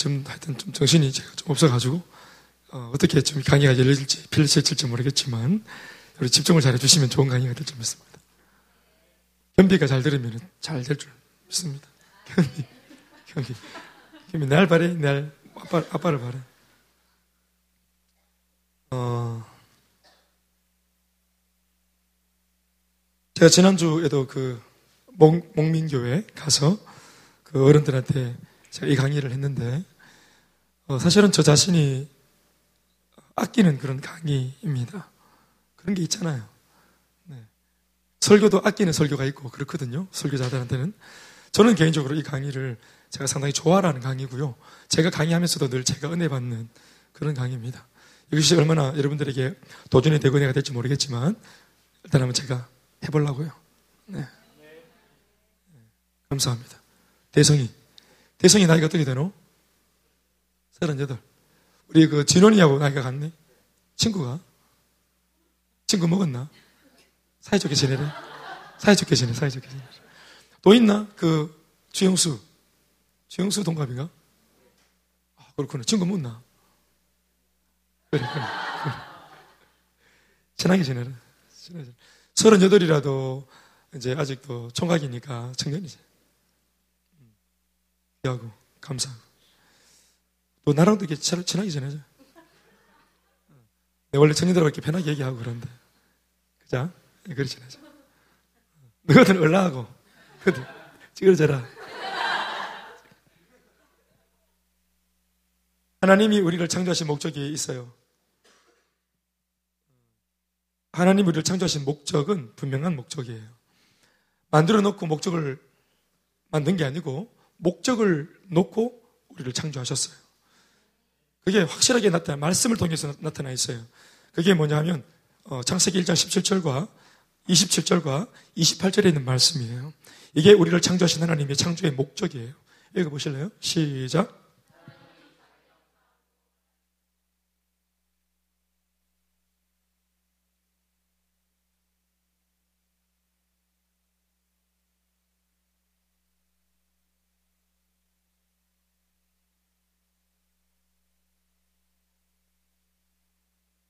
좀 하여튼 좀 정신이 제가 좀 없어가지고 어, 떻게 좀 강의가 열릴지 필리실지 모르겠지만 우리 집중을 잘 해주시면 좋은 강의가 될 줄 믿습니다. 현비가 잘 들으면 잘 될 줄 믿습니다. 현비, 현비, 현비 날 바래, 날 아빠 아빠를 바래. 어, 제가 지난주에도 그 목, 목민교회 가서 그 어른들한테 제가 이 강의를 했는데 어, 사실은 저 자신이 아끼는 그런 강의입니다. 그런 게 있잖아요. 네. 설교도 아끼는 설교가 있고 그렇거든요. 설교자들한테는. 저는 개인적으로 이 강의를 제가 상당히 좋아하는 강의고요. 제가 강의하면서도 늘 제가 은혜 받는 그런 강의입니다. 이것이 얼마나 여러분들에게 도전이 되고 내가 될지 모르겠지만 일단 한번 제가 해보려고요. 네. 감사합니다. 대성이. 대성이 나이가 어떻게 되노? 38. 우리 그 진원이하고 나이가 같네? 친구가? 친구 먹었나? 사이좋게 지내래? 사이좋게 지내, 사이좋게 지내. 또 있나? 그, 주영수. 주영수 동갑인가? 아, 그렇구나. 친구 묻나? 그래, 그래. 그래. 친하게 지내라. 친하게 지내. 38이라도 이제 아직도 총각이니까 청년이지. 하고 감사하고 또 나랑도 이렇게 친하게 지내자. 내 원래 청년들하고 이렇게 편하게 얘기하고 그런데 그자? 네, 그렇게 지내자. 너희들 얼라하고 그들 찌그러져라. 하나님이 우리를 창조하신 목적이 있어요. 하나님 우리를 창조하신 목적은 분명한 목적이에요. 만들어 놓고 목적을 만든 게 아니고 목적을 놓고 우리를 창조하셨어요. 그게 확실하게 나타나, 말씀을 통해서 나타나 있어요. 그게 뭐냐 하면, 어, 창세기 1장 17절과 27절과 28절에 있는 말씀이에요. 이게 우리를 창조하신 하나님의 창조의 목적이에요. 읽어보실래요? 시작.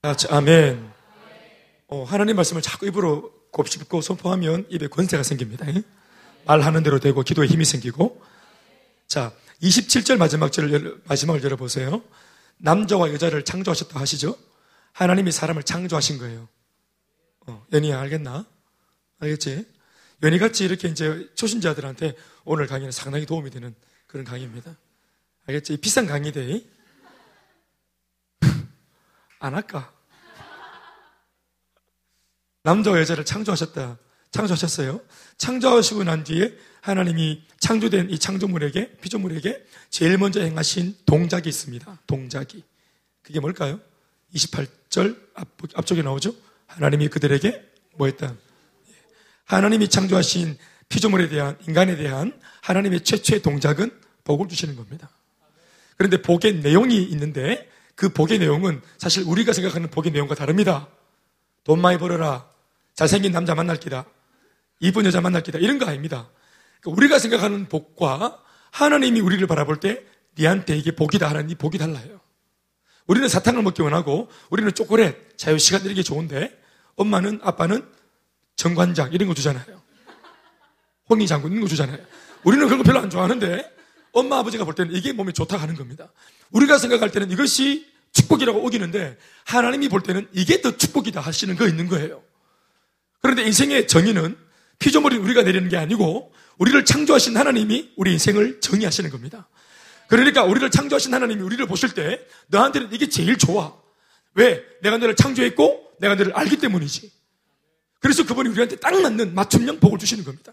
아, 아멘. 어, 하나님 말씀을 자꾸 입으로 곱씹고 선포하면 입에 권세가 생깁니다. 말하는 대로 되고 기도에 힘이 생기고. 자, 27절 마지막 절 마지막을 열어보세요. 남자와 여자를 창조하셨다 하시죠? 하나님이 사람을 창조하신 거예요. 어, 연희야, 알겠나? 알겠지? 연희같이 이렇게 이제 초신자들한테 오늘 강의는 상당히 도움이 되는 그런 강의입니다. 알겠지? 비싼 강의대. 안 할까? 남자와 여자를 창조하셨다. 창조하셨어요. 창조하시고 난 뒤에 하나님이 창조된 이 창조물에게, 피조물에게 제일 먼저 행하신 동작이 있습니다. 동작이. 그게 뭘까요? 28절 앞, 쪽에 나오죠? 하나님이 그들에게 뭐 했다? 하나님이 창조하신 피조물에 대한, 인간에 대한 하나님의 최초의 동작은 복을 주시는 겁니다. 그런데 복의 내용이 있는데 그 복의 내용은 사실 우리가 생각하는 복의 내용과 다릅니다. 돈 많이 벌어라. 잘생긴 남자 만날 기다. 이쁜 여자 만날 기다. 이런 거 아닙니다. 그러니까 우리가 생각하는 복과 하나님이 우리를 바라볼 때 니한테 이게 복이다 하는 이 복이 달라요. 우리는 사탕을 먹기 원하고 우리는 초콜릿, 자유 시간 이런 게 좋은데 엄마는 아빠는 정관장 이런 거 주잖아요. 홍리장군 이런 거 주잖아요. 우리는 그런 거 별로 안 좋아하는데 엄마 아버지가 볼 때는 이게 몸에 좋다 하는 겁니다. 우리가 생각할 때는 이것이 축복이라고 오기는데 하나님이 볼 때는 이게 더 축복이다 하시는 거 있는 거예요. 그런데 인생의 정의는 피조물이 우리가 내리는 게 아니고 우리를 창조하신 하나님이 우리 인생을 정의하시는 겁니다. 그러니까 우리를 창조하신 하나님이 우리를 보실 때 너한테는 이게 제일 좋아. 왜? 내가 너를 창조했고 내가 너를 알기 때문이지. 그래서 그분이 우리한테 딱 맞는 맞춤형 복을 주시는 겁니다.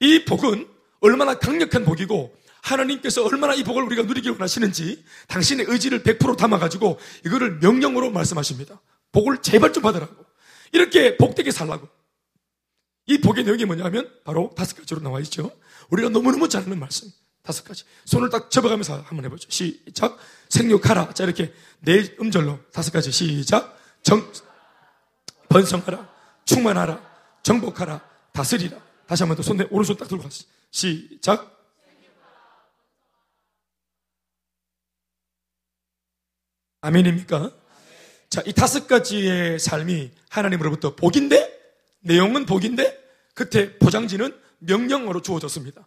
이 복은 얼마나 강력한 복이고 하나님께서 얼마나 이 복을 우리가 누리길 원하시는지 당신의 의지를 100% 담아가지고 이거를 명령으로 말씀하십니다. 복을 제발 좀 받으라고. 이렇게 복되게 살라고. 이 복의 내용이 뭐냐면 바로 다섯 가지로 나와 있죠. 우리가 너무너무 잘 아는 말씀. 다섯 가지. 손을 딱 접어가면서 한번 해보죠. 시작. 생육하라. 자, 이렇게 네 음절로 다섯 가지. 시작. 정, 번성하라. 충만하라. 정복하라. 다스리라. 다시 한 번 더 손, 내 오른손 딱 들고 가시. 시작. 아멘입니까? 자, 이 다섯 가지의 삶이 하나님으로부터 복인데, 내용은 복인데, 끝에 포장지는 명령어로 주어졌습니다.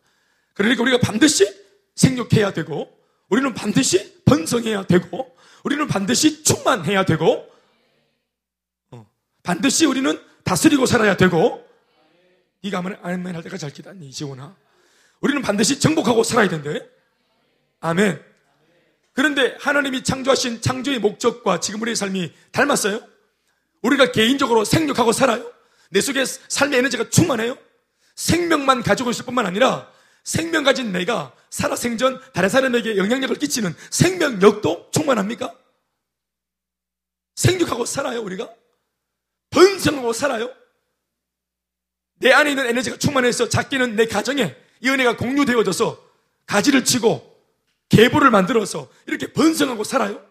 그러니까 우리가 반드시 생육해야 되고, 우리는 반드시 번성해야 되고, 우리는 반드시 충만해야 되고, 어, 반드시 우리는 다스리고 살아야 되고, 네가 아멘, 아멘 할 때까지 잘 기다니, 지원아. 우리는 반드시 정복하고 살아야 된대. 아멘. 그런데 하나님이 창조하신 창조의 목적과 지금 우리의 삶이 닮았어요? 우리가 개인적으로 생육하고 살아요? 내 속에 삶의 에너지가 충만해요? 생명만 가지고 있을 뿐만 아니라 생명 가진 내가 살아생전 다른 사람에게 영향력을 끼치는 생명력도 충만합니까? 생육하고 살아요, 우리가? 번성하고 살아요? 내 안에 있는 에너지가 충만해서 작게는 내 가정에 이 은혜가 공유되어져서 가지를 치고 계보를 만들어서 이렇게 번성하고 살아요?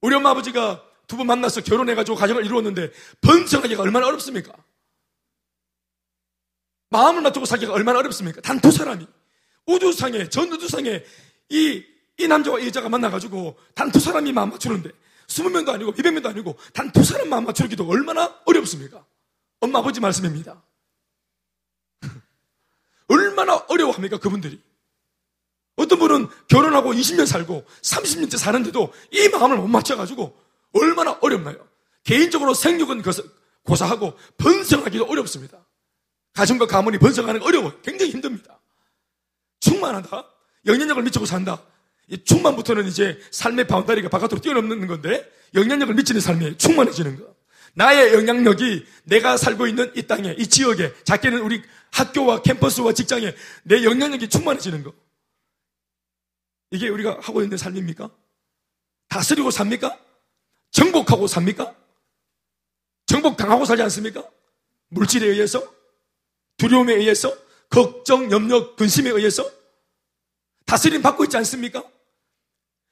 우리 엄마 아버지가 두번 만나서 결혼해가지고 가정을 이루었는데 번성하기가 얼마나 어렵습니까? 마음을 맞추고 살기가 얼마나 어렵습니까? 단 두 사람이 우주상에 전 우주상에 이, 이 남자와 이 여자가 만나가지고 단 두 사람이 마음 맞추는데 20명도 아니고 200명도 아니고 단 두 사람 마음 맞추기도 얼마나 어렵습니까? 엄마 아버지 말씀입니다. 얼마나 어려워합니까 그분들이? 어떤 분은 결혼하고 20년 살고 30년째 사는데도 이 마음을 못 맞춰가지고 얼마나 어렵나요? 개인적으로 생육은 고사하고 번성하기도 어렵습니다. 가정과 가문이 번성하는 거 어려워요. 굉장히 힘듭니다. 충만하다. 영향력을 미치고 산다. 이 충만부터는 이제 삶의 바운다리가 바깥으로 뛰어넘는 건데 영향력을 미치는 삶이 충만해지는 거. 나의 영향력이 내가 살고 있는 이 땅에, 이 지역에, 작게는 우리 학교와 캠퍼스와 직장에 내 영향력이 충만해지는 거. 이게 우리가 하고 있는 삶입니까? 다스리고 삽니까? 정복하고 삽니까? 정복당하고 살지 않습니까? 물질에 의해서? 두려움에 의해서? 걱정, 염려, 근심에 의해서? 다스림 받고 있지 않습니까?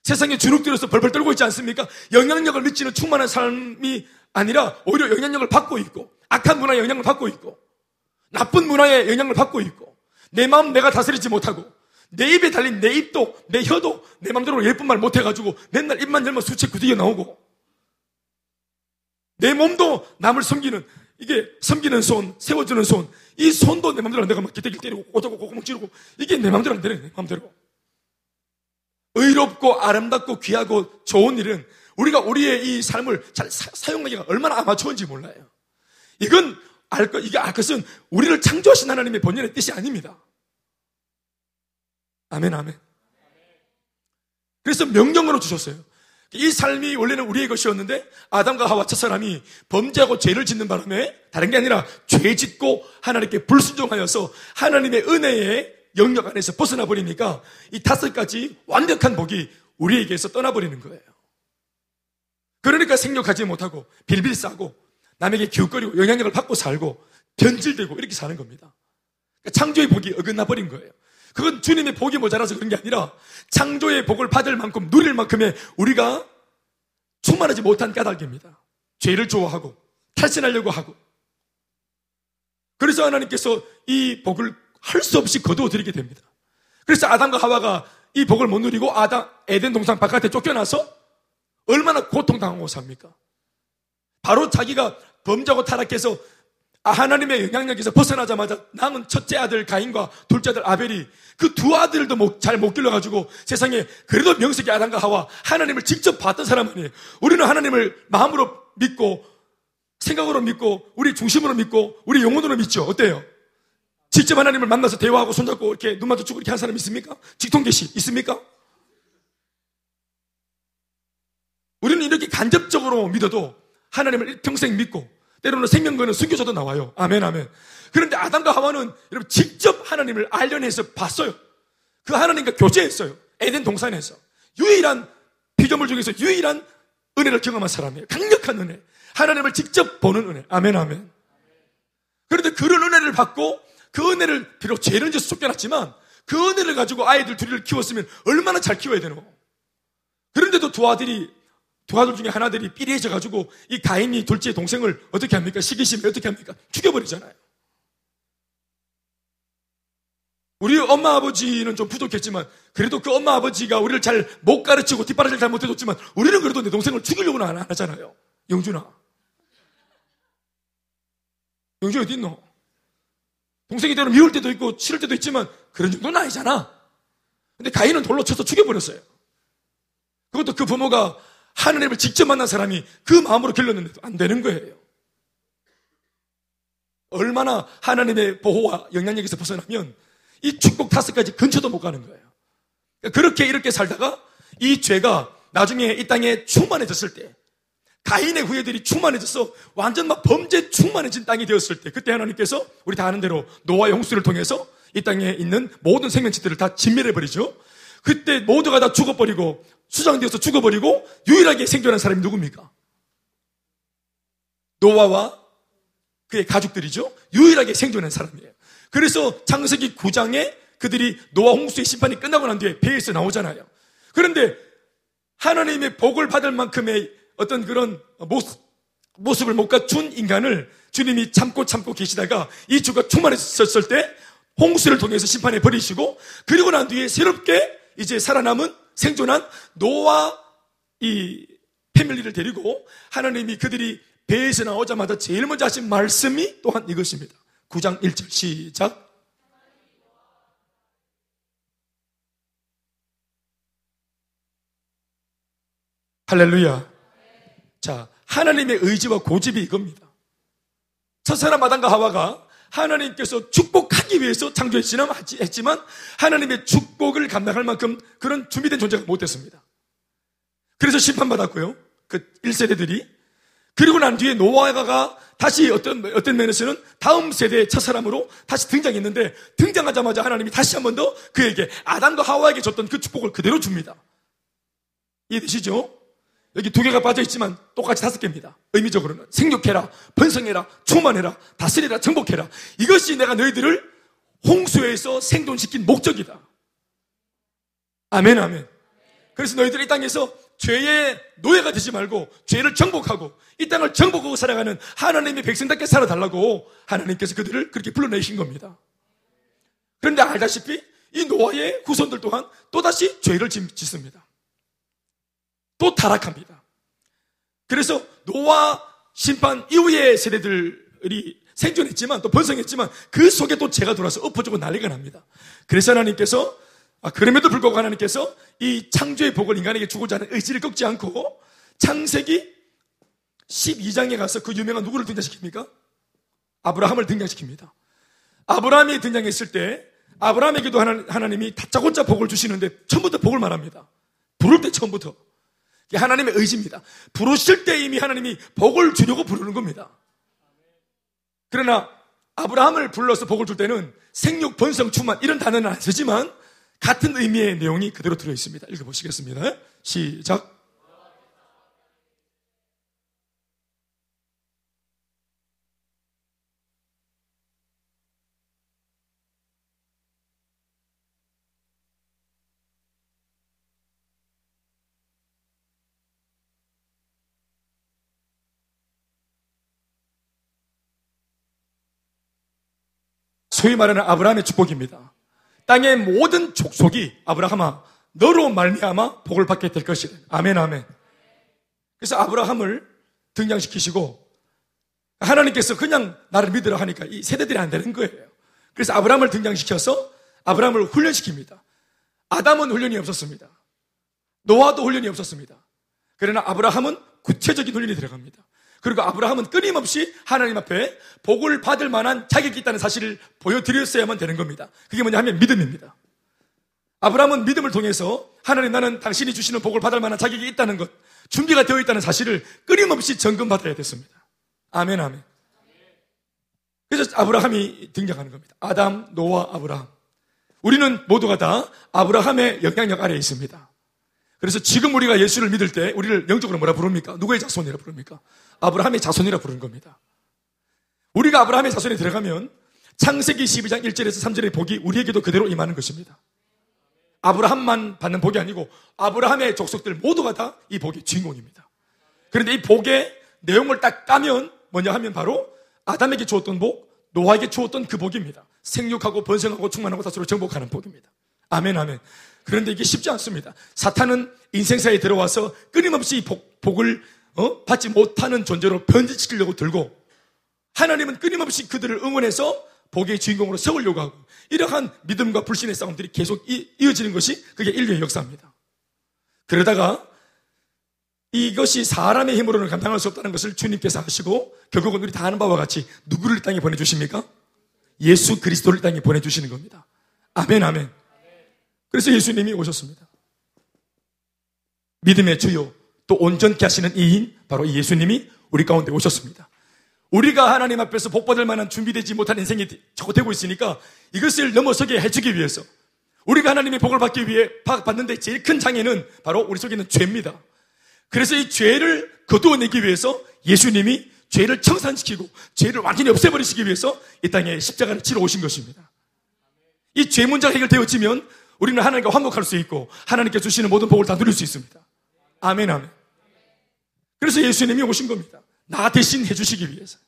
세상에 주눅들어서 벌벌 떨고 있지 않습니까? 영향력을 미치는 충만한 삶이 아니라 오히려 영향력을 받고 있고 악한 문화의 영향을 받고 있고 나쁜 문화의 영향을 받고 있고 내 마음 내가 다스리지 못하고 내 입에 달린 내 입도, 내 혀도 내 맘대로 예쁜 말 못해가지고 맨날 입만 열면 수채 구디게 나오고 내 몸도 남을 섬기는 이게 섬기는 손, 세워주는 손, 이 손도 내 맘대로 내가 막 기대기 때리고 꼬자고 고구멍 찌르고 이게 내 맘대로 안 되네, 내 맘대로. 의롭고 아름답고 귀하고 좋은 일은 우리가 우리의 이 삶을 잘 사, 용하기가 얼마나 아마추어인지 몰라요. 이건 알 것, 이게 알 것은 우리를 창조하신 하나님의 본연의 뜻이 아닙니다. 아멘, 아멘. 그래서 명령으로 주셨어요. 이 삶이 원래는 우리의 것이었는데 아담과 하와 첫 사람이 범죄하고 죄를 짓는 바람에 다른 게 아니라 죄 짓고 하나님께 불순종하여서 하나님의 은혜의 영역 안에서 벗어나 버리니까 이 다섯 가지 완벽한 복이 우리에게서 떠나버리는 거예요. 그러니까 생육하지 못하고 빌빌 싸고 남에게 기웃거리고 영향력을 받고 살고 변질되고 이렇게 사는 겁니다. 그러니까 창조의 복이 어긋나 버린 거예요. 그건 주님의 복이 모자라서 그런 게 아니라 창조의 복을 받을 만큼 누릴 만큼의 우리가 충만하지 못한 까닭입니다. 죄를 좋아하고 탈신하려고 하고 그래서 하나님께서 이 복을 할 수 없이 거두어 드리게 됩니다. 그래서 아담과 하와가 이 복을 못 누리고 아담 에덴 동산 바깥에 쫓겨나서 얼마나 고통당하고 삽니까? 바로 자기가 범죄하고 타락해서 아, 하나님의 영향력에서 벗어나자마자 남은 첫째 아들 가인과 둘째 아들 아벨이 그 두 아들도 잘 못 길러가지고 세상에 그래도 명색이 아담과 하와 하나님을 직접 봤던 사람 아니에요. 우리는 하나님을 마음으로 믿고 생각으로 믿고 우리 중심으로 믿고 우리 영혼으로 믿죠. 어때요? 직접 하나님을 만나서 대화하고 손잡고 이렇게 눈 마주치고 이렇게 한 사람 있습니까? 직통계시 있습니까? 우리는 이렇게 간접적으로 믿어도 하나님을 평생 믿고 때로는 생명권은 숨겨져도 나와요. 아멘, 아멘. 그런데 아담과 하와는 여러분 직접 하나님을 알려내서 봤어요. 그 하나님과 교제했어요. 에덴 동산에서. 유일한 피조물 중에서 유일한 은혜를 경험한 사람이에요. 강력한 은혜. 하나님을 직접 보는 은혜. 아멘, 아멘. 그런데 그런 은혜를 받고 그 은혜를 비록 죄를 져서 쫓겨났지만 그 은혜를 가지고 아이들 둘이를 키웠으면 얼마나 잘 키워야 되노. 그런데도 두 아들이 두 아들 중에 하나들이 삐리해져 가지고 이 가인이 둘째 동생을 어떻게 합니까? 시기심에 어떻게 합니까? 죽여버리잖아요. 우리 엄마 아버지는 좀 부족했지만 그래도 그 엄마 아버지가 우리를 잘 못 가르치고 뒷바라지를 잘 못해줬지만 우리는 그래도 내 동생을 죽이려고는 안 하잖아요. 영준아. 영준이 어디 있노? 동생이 때로 미울 때도 있고 싫을 때도 있지만 그런 정도는 아니잖아. 근데 가인은 돌로 쳐서 죽여버렸어요. 그것도 그 부모가 하느님을 직접 만난 사람이 그 마음으로 길렀는데도 안 되는 거예요. 얼마나 하나님의 보호와 영향력에서 벗어나면 이 축복 다섯 가지 근처도 못 가는 거예요. 그렇게 이렇게 살다가 이 죄가 나중에 이 땅에 충만해졌을 때 가인의 후예들이 충만해져서 완전 막 범죄 충만해진 땅이 되었을 때 그때 하나님께서 우리 다 아는 대로 노아의 홍수를 통해서 이 땅에 있는 모든 생명체들을 다 진멸해버리죠. 그때 모두가 다 죽어버리고 수장되어서 죽어버리고 유일하게 생존한 사람이 누굽니까? 노아와 그의 가족들이죠. 유일하게 생존한 사람이에요. 그래서 창세기 9장에 그들이 노아 홍수의 심판이 끝나고 난 뒤에 배에서 나오잖아요. 그런데 하나님의 복을 받을 만큼의 어떤 그런 모습, 모습을 못 갖춘 인간을 주님이 참고 참고 계시다가 이 주가 충만했었을 때 홍수를 통해서 심판해 버리시고 그리고 난 뒤에 새롭게 이제 살아남은 생존한 노아 이 패밀리를 데리고 하나님이 그들이 배에서 나오자마자 제일 먼저 하신 말씀이 또한 이것입니다. 9장 1절 시작. 할렐루야. 자, 하나님의 의지와 고집이 이겁니다. 첫 사람 마당과 하와가 하나님께서 축복하기 위해서 창조했지만 하나님의 축복을 감당할 만큼 그런 준비된 존재가 못됐습니다. 그래서 심판받았고요. 그 1세대들이. 그리고 난 뒤에 노아가 다시 어떤, 어떤 면에서는 다음 세대의 첫 사람으로 다시 등장했는데 등장하자마자 하나님이 다시 한 번 더 그에게 아담과 하와에게 줬던 그 축복을 그대로 줍니다. 이해되시죠? 여기 두 개가 빠져 있지만 똑같이 다섯 개입니다. 의미적으로는 생육해라, 번성해라, 충만해라, 다스리라, 정복해라. 이것이 내가 너희들을 홍수에서 생존시킨 목적이다. 아멘, 아멘. 그래서 너희들이 이 땅에서 죄의 노예가 되지 말고 죄를 정복하고 이 땅을 정복하고 살아가는 하나님의 백성답게 살아달라고 하나님께서 그들을 그렇게 불러내신 겁니다. 그런데 알다시피 이 노아의 후손들 또한 또다시 죄를 짓습니다. 또 타락합니다. 그래서 노아 심판 이후의 세대들이 생존했지만 또 번성했지만 그 속에 또 죄가 들어와서 엎어지고 난리가 납니다. 그래서 하나님께서 아, 그럼에도 불구하고 하나님께서 이 창조의 복을 인간에게 주고자 하는 의지를 꺾지 않고 창세기 12장에 가서 그 유명한 누구를 등장시킵니까? 아브라함을 등장시킵니다. 아브라함이 등장했을 때 아브라함에게도 하나님이 다짜고짜 복을 주시는데 처음부터 복을 말합니다. 부를 때 처음부터. 하나님의 의지입니다. 부르실 때 이미 하나님이 복을 주려고 부르는 겁니다. 그러나 아브라함을 불러서 복을 줄 때는 생육, 번성, 충만 이런 단어는 안 쓰지만 같은 의미의 내용이 그대로 들어 있습니다. 읽어보시겠습니다. 시작. 소위 말하는 아브라함의 축복입니다. 땅의 모든 족속이 아브라함아 너로 말미암아 복을 받게 될 것이다. 아멘 아멘. 그래서 아브라함을 등장시키시고 하나님께서 그냥 나를 믿으라 하니까 이 세대들이 안 되는 거예요. 그래서 아브라함을 등장시켜서 아브라함을 훈련시킵니다. 아담은 훈련이 없었습니다. 노아도 훈련이 없었습니다. 그러나 아브라함은 구체적인 훈련이 들어갑니다. 그리고 아브라함은 끊임없이 하나님 앞에 복을 받을 만한 자격이 있다는 사실을 보여드렸어야만 되는 겁니다. 그게 뭐냐 하면 믿음입니다. 아브라함은 믿음을 통해서 하나님 나는 당신이 주시는 복을 받을 만한 자격이 있다는 것, 준비가 되어 있다는 사실을 끊임없이 점검받아야 됐습니다. 아멘, 아멘. 그래서 아브라함이 등장하는 겁니다. 아담, 노아, 아브라함. 우리는 모두가 다 아브라함의 영향력 아래에 있습니다. 그래서 지금 우리가 예수를 믿을 때 우리를 영적으로 뭐라 부릅니까? 누구의 자손이라 부릅니까? 아브라함의 자손이라 부르는 겁니다. 우리가 아브라함의 자손에 들어가면 창세기 12장 1절에서 3절의 복이 우리에게도 그대로 임하는 것입니다. 아브라함만 받는 복이 아니고 아브라함의 족속들 모두가 다 이 복의 주인공입니다. 그런데 이 복의 내용을 딱 까면 뭐냐 하면 바로 아담에게 주었던 복, 노아에게 주었던 그 복입니다. 생육하고 번성하고 충만하고 다수로 정복하는 복입니다. 아멘, 아멘. 그런데 이게 쉽지 않습니다. 사탄은 인생사에 들어와서 끊임없이 복, 복을 어? 받지 못하는 존재로 변질시키려고 들고 하나님은 끊임없이 그들을 응원해서 복의 주인공으로 세우려고 하고 이러한 믿음과 불신의 싸움들이 계속 이, 어지는 것이 그게 인류의 역사입니다. 그러다가 이것이 사람의 힘으로는 감당할 수 없다는 것을 주님께서 하시고 결국은 우리 다 아는 바와 같이 누구를 이 땅에 보내주십니까? 예수 그리스도를 이 땅에 보내주시는 겁니다. 아멘, 아멘. 그래서 예수님이 오셨습니다. 믿음의 주요 또 온전케 하시는 이인 바로 이 예수님이 우리 가운데 오셨습니다. 우리가 하나님 앞에서 복받을 만한 준비되지 못한 인생이 자꾸 되고 있으니까 이것을 넘어서게 해주기 위해서 우리가 하나님의 복을 받기 위해 받는데 제일 큰 장애는 바로 우리 속에 있는 죄입니다. 그래서 이 죄를 거두어내기 위해서 예수님이 죄를 청산시키고 죄를 완전히 없애버리시기 위해서 이 땅에 십자가를 치러 오신 것입니다. 이 죄 문제가 해결되어지면 우리는 하나님과 화목할 수 있고 하나님께 주시는 모든 복을 다 누릴 수 있습니다. 아멘, 아멘. 그래서 예수님이 오신 겁니다. 나 대신 해주시기 위해서.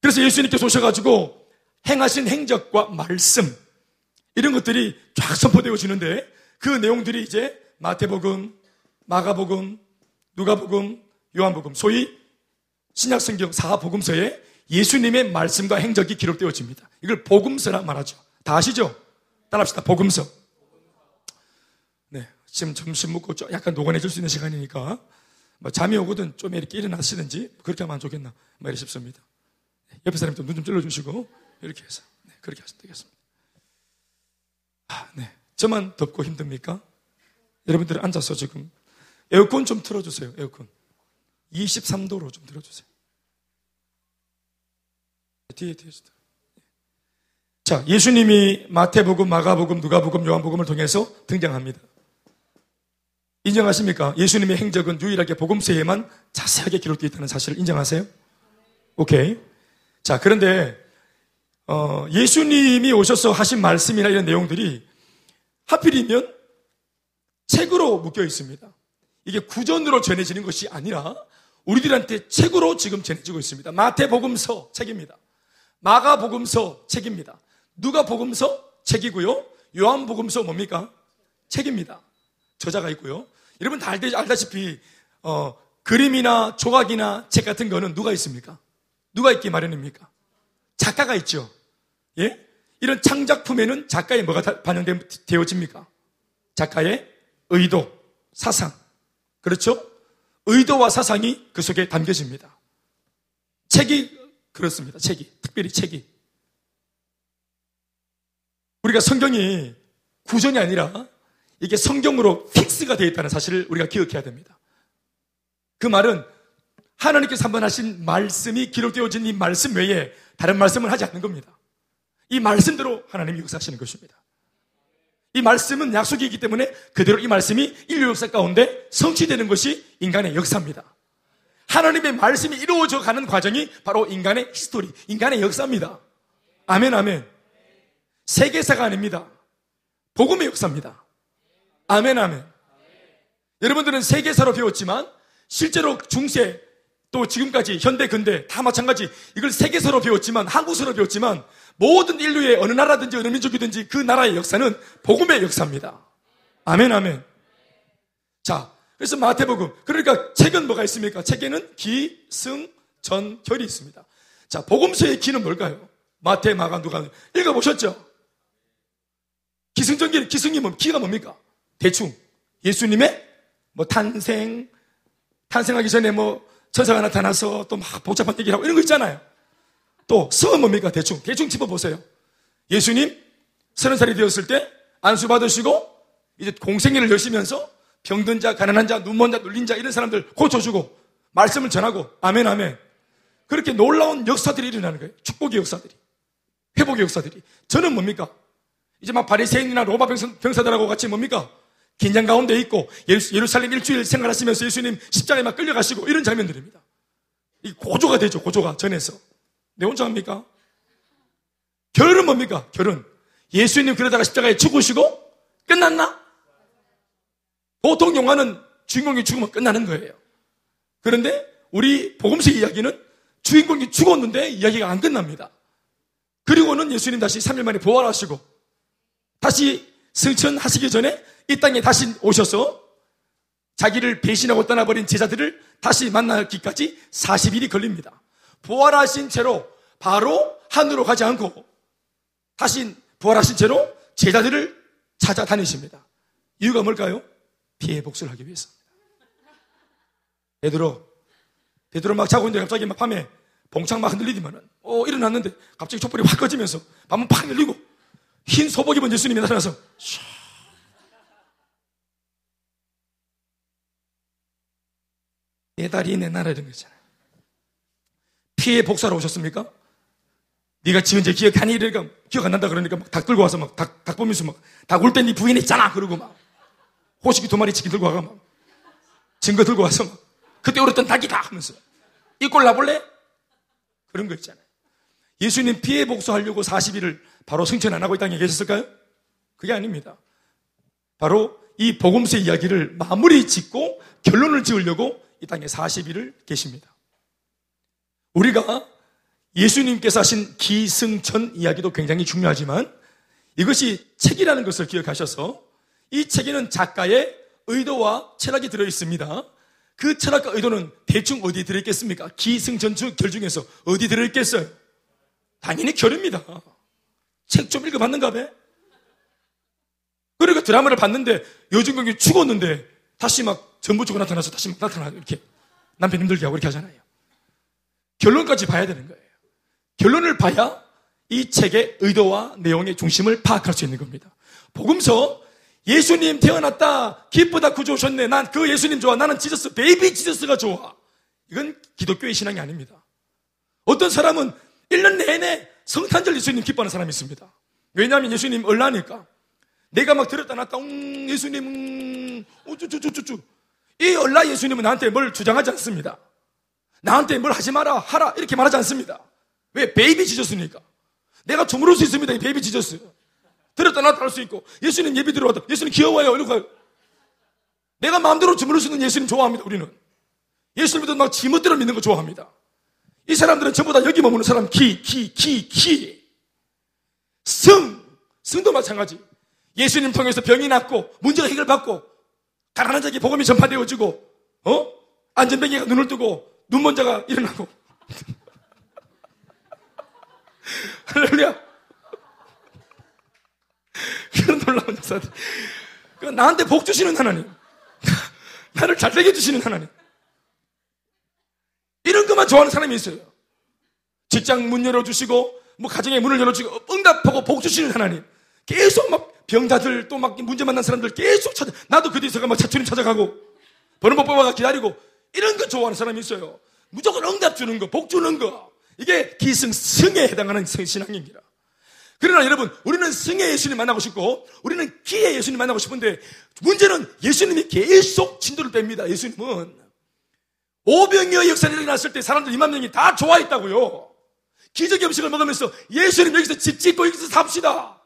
그래서 예수님께서 오셔가지고 행하신 행적과 말씀, 이런 것들이 쫙 선포되어지는데 그 내용들이 이제 마태복음, 마가복음, 누가복음, 요한복음, 소위 신약성경 사복음서에 예수님의 말씀과 행적이 기록되어집니다. 이걸 복음서라 말하죠. 다 아시죠? 따라합시다. 복음서. 네. 지금 점심 먹고 좀 약간 녹아내줄 수 있는 시간이니까 뭐 잠이 오거든 좀 이렇게 일어나시든지 그렇게 하면 안 좋겠나 말이 싶습니다. 네. 옆에 사람도 눈좀 찔러주시고 이렇게 해서 네. 그렇게 하시면 되겠습니다. 아, 네. 저만 덥고 힘듭니까? 여러분들 앉아서 지금 에어컨 좀 틀어주세요. 에어컨. 23도로 좀 틀어주세요. 뒤에 뒤에 자, 예수님이 마태복음, 마가복음, 누가복음, 요한복음을 통해서 등장합니다. 인정하십니까? 예수님의 행적은 유일하게 복음서에만 자세하게 기록되어 있다는 사실을 인정하세요? 오케이. 자, 그런데 어, 예수님이 오셔서 하신 말씀이나 이런 내용들이 하필이면 책으로 묶여 있습니다. 이게 구전으로 전해지는 것이 아니라 우리들한테 책으로 지금 전해지고 있습니다. 마태복음서 책입니다. 마가복음서 책입니다. 누가 복음서 책이고요. 요한 복음서 뭡니까? 책입니다. 저자가 있고요. 여러분 다 알다시피 어, 그림이나 조각이나 책 같은 거는 누가 있습니까? 누가 있기 마련입니까? 작가가 있죠. 예? 이런 창작품에는 작가의 뭐가 반영되어집니까? 작가의 의도, 사상. 그렇죠? 의도와 사상이 그 속에 담겨집니다. 책이 그렇습니다. 책이. 특별히 책이. 우리가 성경이 구전이 아니라 이게 성경으로 fix가 되어 있다는 사실을 우리가 기억해야 됩니다. 그 말은 하나님께서 한번 하신 말씀이 기록되어진 이 말씀 외에 다른 말씀을 하지 않는 겁니다. 이 말씀대로 하나님이 역사하시는 것입니다. 이 말씀은 약속이기 때문에 그대로 이 말씀이 인류 역사 가운데 성취되는 것이 인간의 역사입니다. 하나님의 말씀이 이루어져 가는 과정이 바로 인간의 history, 인간의 역사입니다. 아멘, 아멘. 세계사가 아닙니다. 복음의 역사입니다. 아멘, 아멘. 여러분들은 세계사로 배웠지만 실제로 중세 또 지금까지 현대 근대 다 마찬가지 이걸 세계사로 배웠지만 한국사로 배웠지만 모든 인류의 어느 나라든지 어느 민족이든지 그 나라의 역사는 복음의 역사입니다. 아멘, 아멘. 자, 그래서 마태복음. 그러니까 책은 뭐가 있습니까? 책에는 기, 승, 전, 결이 있습니다. 자, 복음서의 기는 뭘까요? 마태, 마가, 누가 읽어보셨죠? 기승전결, 기승이 뭐, 기가 뭡니까? 대충. 예수님의 뭐 탄생, 탄생하기 전에 뭐 천사가 나타나서 또 막 복잡한 얘기를 하고 이런 거 있잖아요. 또 성은 뭡니까? 대충. 대충 짚어보세요. 예수님 서른 살이 되었을 때 안수 받으시고 이제 공생애를 여시면서 병든 자, 가난한 자, 눈먼 자, 눌린 자 이런 사람들 고쳐주고 말씀을 전하고 아멘 아멘. 그렇게 놀라운 역사들이 일어나는 거예요. 축복의 역사들이. 회복의 역사들이. 저는 뭡니까? 이제 막 바리새인이나 로마 병사, 들하고 같이 뭡니까? 긴장 가운데 있고 예루살렘 일주일 생활하시면서 예수님 십자가에 막 끌려가시고 이런 장면들입니다. 이 고조가 되죠. 고조가 전에서. 내 혼자 합니까? 결은 뭡니까? 결은 예수님 그러다가 십자가에 죽으시고 끝났나? 보통 영화는 주인공이 죽으면 끝나는 거예요. 그런데 우리 복음서 이야기는 주인공이 죽었는데 이야기가 안 끝납니다. 그리고는 예수님 다시 3일 만에 부활하시고 다시 승천하시기 전에 이 땅에 다시 오셔서 자기를 배신하고 떠나버린 제자들을 다시 만나기까지 40일이 걸립니다. 부활하신 채로 바로 하늘로 가지 않고 다시 부활하신 채로 제자들을 찾아다니십니다. 이유가 뭘까요? 피해 복수를 하기 위해서입니다. 베드로, 베드로 막 자고 있는데 갑자기 막 밤에 봉창 막 흔들리더만은, 어, 일어났는데 갑자기 촛불이 확 꺼지면서 밤은 팍 열리고 흰 소복 입은 예수님이 나타나서 샤. 내 다리 내 나라 이런 거 있잖아요. 피해 복수하러 오셨습니까? 네가 지은 죄 기억하니? 이러니까 기억 안 난다 그러니까 막 닭 들고 와서 막 닭, 닭 보면서 막 닭 올 때 네 부인 있잖아 그러고 막 호식이 두 마리 치킨 들고 와가 막 증거 들고 와서 막 그때 울었던 닭이다 하면서 이꼴 나볼래? 그런 거 있잖아요. 예수님 피해 복수하려고 40일을 바로 승천 안 하고 이 땅에 계셨을까요? 그게 아닙니다. 바로 이 복음서의 이야기를 마무리 짓고 결론을 지으려고 이 땅에 40일을 계십니다. 우리가 예수님께서 하신 기승전 이야기도 굉장히 중요하지만 이것이 책이라는 것을 기억하셔서 이 책에는 작가의 의도와 철학이 들어 있습니다. 그 철학과 의도는 대충 어디에 들어있겠습니까? 기승전주 결 중에서 어디 들어있겠어요? 당연히 결입니다. 책 좀 읽어봤는가 봐? 그러니까 드라마를 봤는데 여주인공이 죽었는데 다시 막 전부주가 나타나서 다시 막 나타나 이렇게 남편 힘들게 하고 이렇게 하잖아요. 결론까지 봐야 되는 거예요. 결론을 봐야 이 책의 의도와 내용의 중심을 파악할 수 있는 겁니다. 복음서 예수님 태어났다 기쁘다 구주 오셨네 난 그 예수님 좋아 나는 Jesus baby Jesus가 좋아 이건 기독교의 신앙이 아닙니다. 어떤 사람은 1년 내내 성탄절 예수님 기뻐하는 사람이 있습니다. 왜냐하면 예수님 얼라니까 내가 막 들었다 놨다 음 예수님 음 우쭈쭈쭈쭈쭈 이 얼라 예수님은 나한테 뭘 주장하지 않습니다. 나한테 뭘 하지 마라 하라 이렇게 말하지 않습니다. 왜? baby Jesus니까. 내가 주무를 수 있습니다. 이 baby Jesus. 들었다 놨다 할 수 있고 예수님 예비 들어왔다. 예수님 귀여워요. 이러고 내가 마음대로 주무를 수 있는 예수님 좋아합니다. 우리는. 예수님도 막 지멋대로 믿는 거 좋아합니다. 이 사람들은 전부 다 여기 머무는 사람 기, 기, 기, 기. 승. 승도 마찬가지. 예수님 통해서 병이 낫고 문제가 해결받고 가난한 자에게 복음이 전파되어지고 어? 안전뱅이가 눈을 뜨고 눈먼자가 일어나고 할렐루야. 그런 놀라운 역사들. 그 나한테 복 주시는 하나님. 나를 잘 되게 해주시는 하나님. 이런 것만 좋아하는 사람이 있어요. 직장 문 열어주시고, 뭐 가정의 문을 열어주고, 응답하고 복 주시는 하나님. 계속 막 병자들 또 막 문제 만난 사람들 계속 찾아, 나도 그 뒤에서 막 차트님 찾아가고, 버는 법 뽑아가 기다리고, 이런 거 좋아하는 사람이 있어요. 무조건 응답 주는 거, 복 주는 거. 이게 기승 승에 해당하는 신앙입니다. 그러나 여러분, 우리는 승의 예수님 만나고 싶고, 우리는 기의 예수님 만나고 싶은데, 문제는 예수님이 계속 진도를 뺍니다. 예수님은. 오병이어 역사를 일어났을 때 사람들 2만 명이 다 좋아했다고요. 기적의 음식을 먹으면서 예수님 여기서 집 짓고 여기서 삽시다.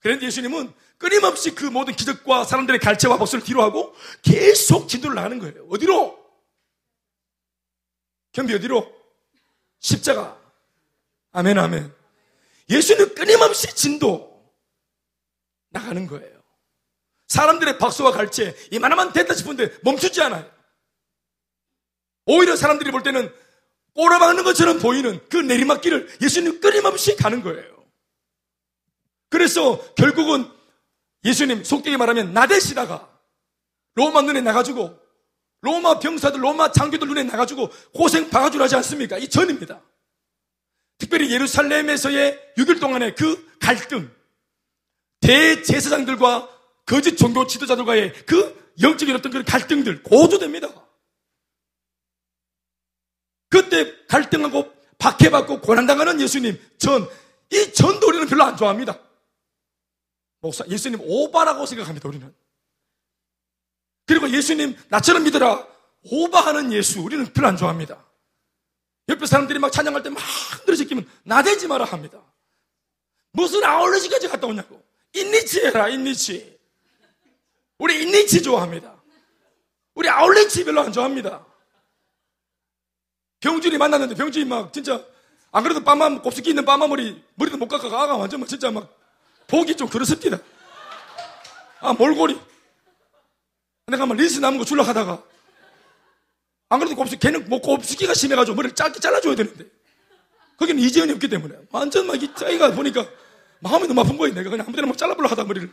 그런데 예수님은 끊임없이 그 모든 기적과 사람들의 갈채와 복수를 뒤로하고 계속 진도를 나가는 거예요. 어디로? 경비 어디로? 십자가. 아멘, 아멘. 예수는 끊임없이 진도 나가는 거예요. 사람들의 박수와 갈채, 이만하면 됐다 싶은데 멈추지 않아요. 오히려 사람들이 볼 때는 꼬라박는 것처럼 보이는 그 내리막길을 예수님 끊임없이 가는 거예요. 그래서 결국은 예수님 속되게 말하면 나대시다가 로마 눈에 나가지고 로마 병사들, 로마 장교들 눈에 나가지고 고생 방아줄 하지 않습니까? 이 전입니다. 특별히 예루살렘에서의 6일 동안의 그 갈등, 대제사장들과 거짓 종교 지도자들과의 그 영적인 어떤 그런 갈등들 고조됩니다. 그때 갈등하고 박해받고 고난당하는 예수님 전, 이 전도 우리는 별로 안 좋아합니다. 목사, 예수님 오바라고 생각합니다, 우리는. 그리고 예수님 나처럼 믿어라. 오바하는 예수, 우리는 별로 안 좋아합니다. 옆에 사람들이 막 찬양할 때막 흔들어 지키면 나대지 마라 합니다. 무슨 아울렛이까지 갔다 오냐고. 인니치 해라, 인니치. 우리 인니치 좋아합니다. 우리 아울렛이 별로 안 좋아합니다. 병준이 만났는데 병준이 막 진짜 안 그래도 빠마, 곱슬기 있는 빠마 머리, 머리도 못 깎아가, 아가 완전 막 진짜 막, 보기 좀 그렇습니다. 아, 몰골이. 내가 막 리스 남은 거 줄라 하다가, 안 그래도 곱슬, 걔는 뭐 곱슬기가 심해가지고 머리를 짧게 잘라줘야 되는데. 거기는 이재현이 없기 때문에. 완전 막 이 짜이가 보니까 마음이 너무 아픈 거예요. 내가 그냥 아무 데나 막 잘라보려 하다 머리를.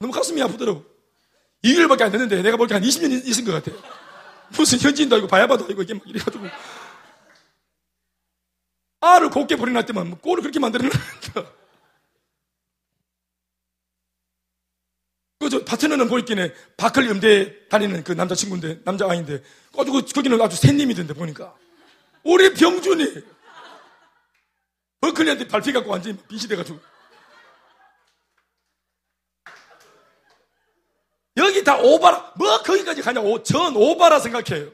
너무 가슴이 아프더라고. 2개월밖에 안 됐는데 내가 볼때 한 20년 있은 것 같아. 무슨 현지인도 아니고 바야바도 아니고 이게 막 이래가지고. 알을 곱게 버려놨더만 뭐 꼴을 그렇게 만들어놨다. 그저 파트너는 보이기에 바클리 음대 다니는 그 남자친구인데 남자아이인데 가지고 거기는 아주 샌님이던데 보니까 우리 병준이 버클리한테 발피 갖고 완전히 빛이 돼가지고 여기 다 오바라 뭐 거기까지 가냐? 오, 전 오바라 생각해요.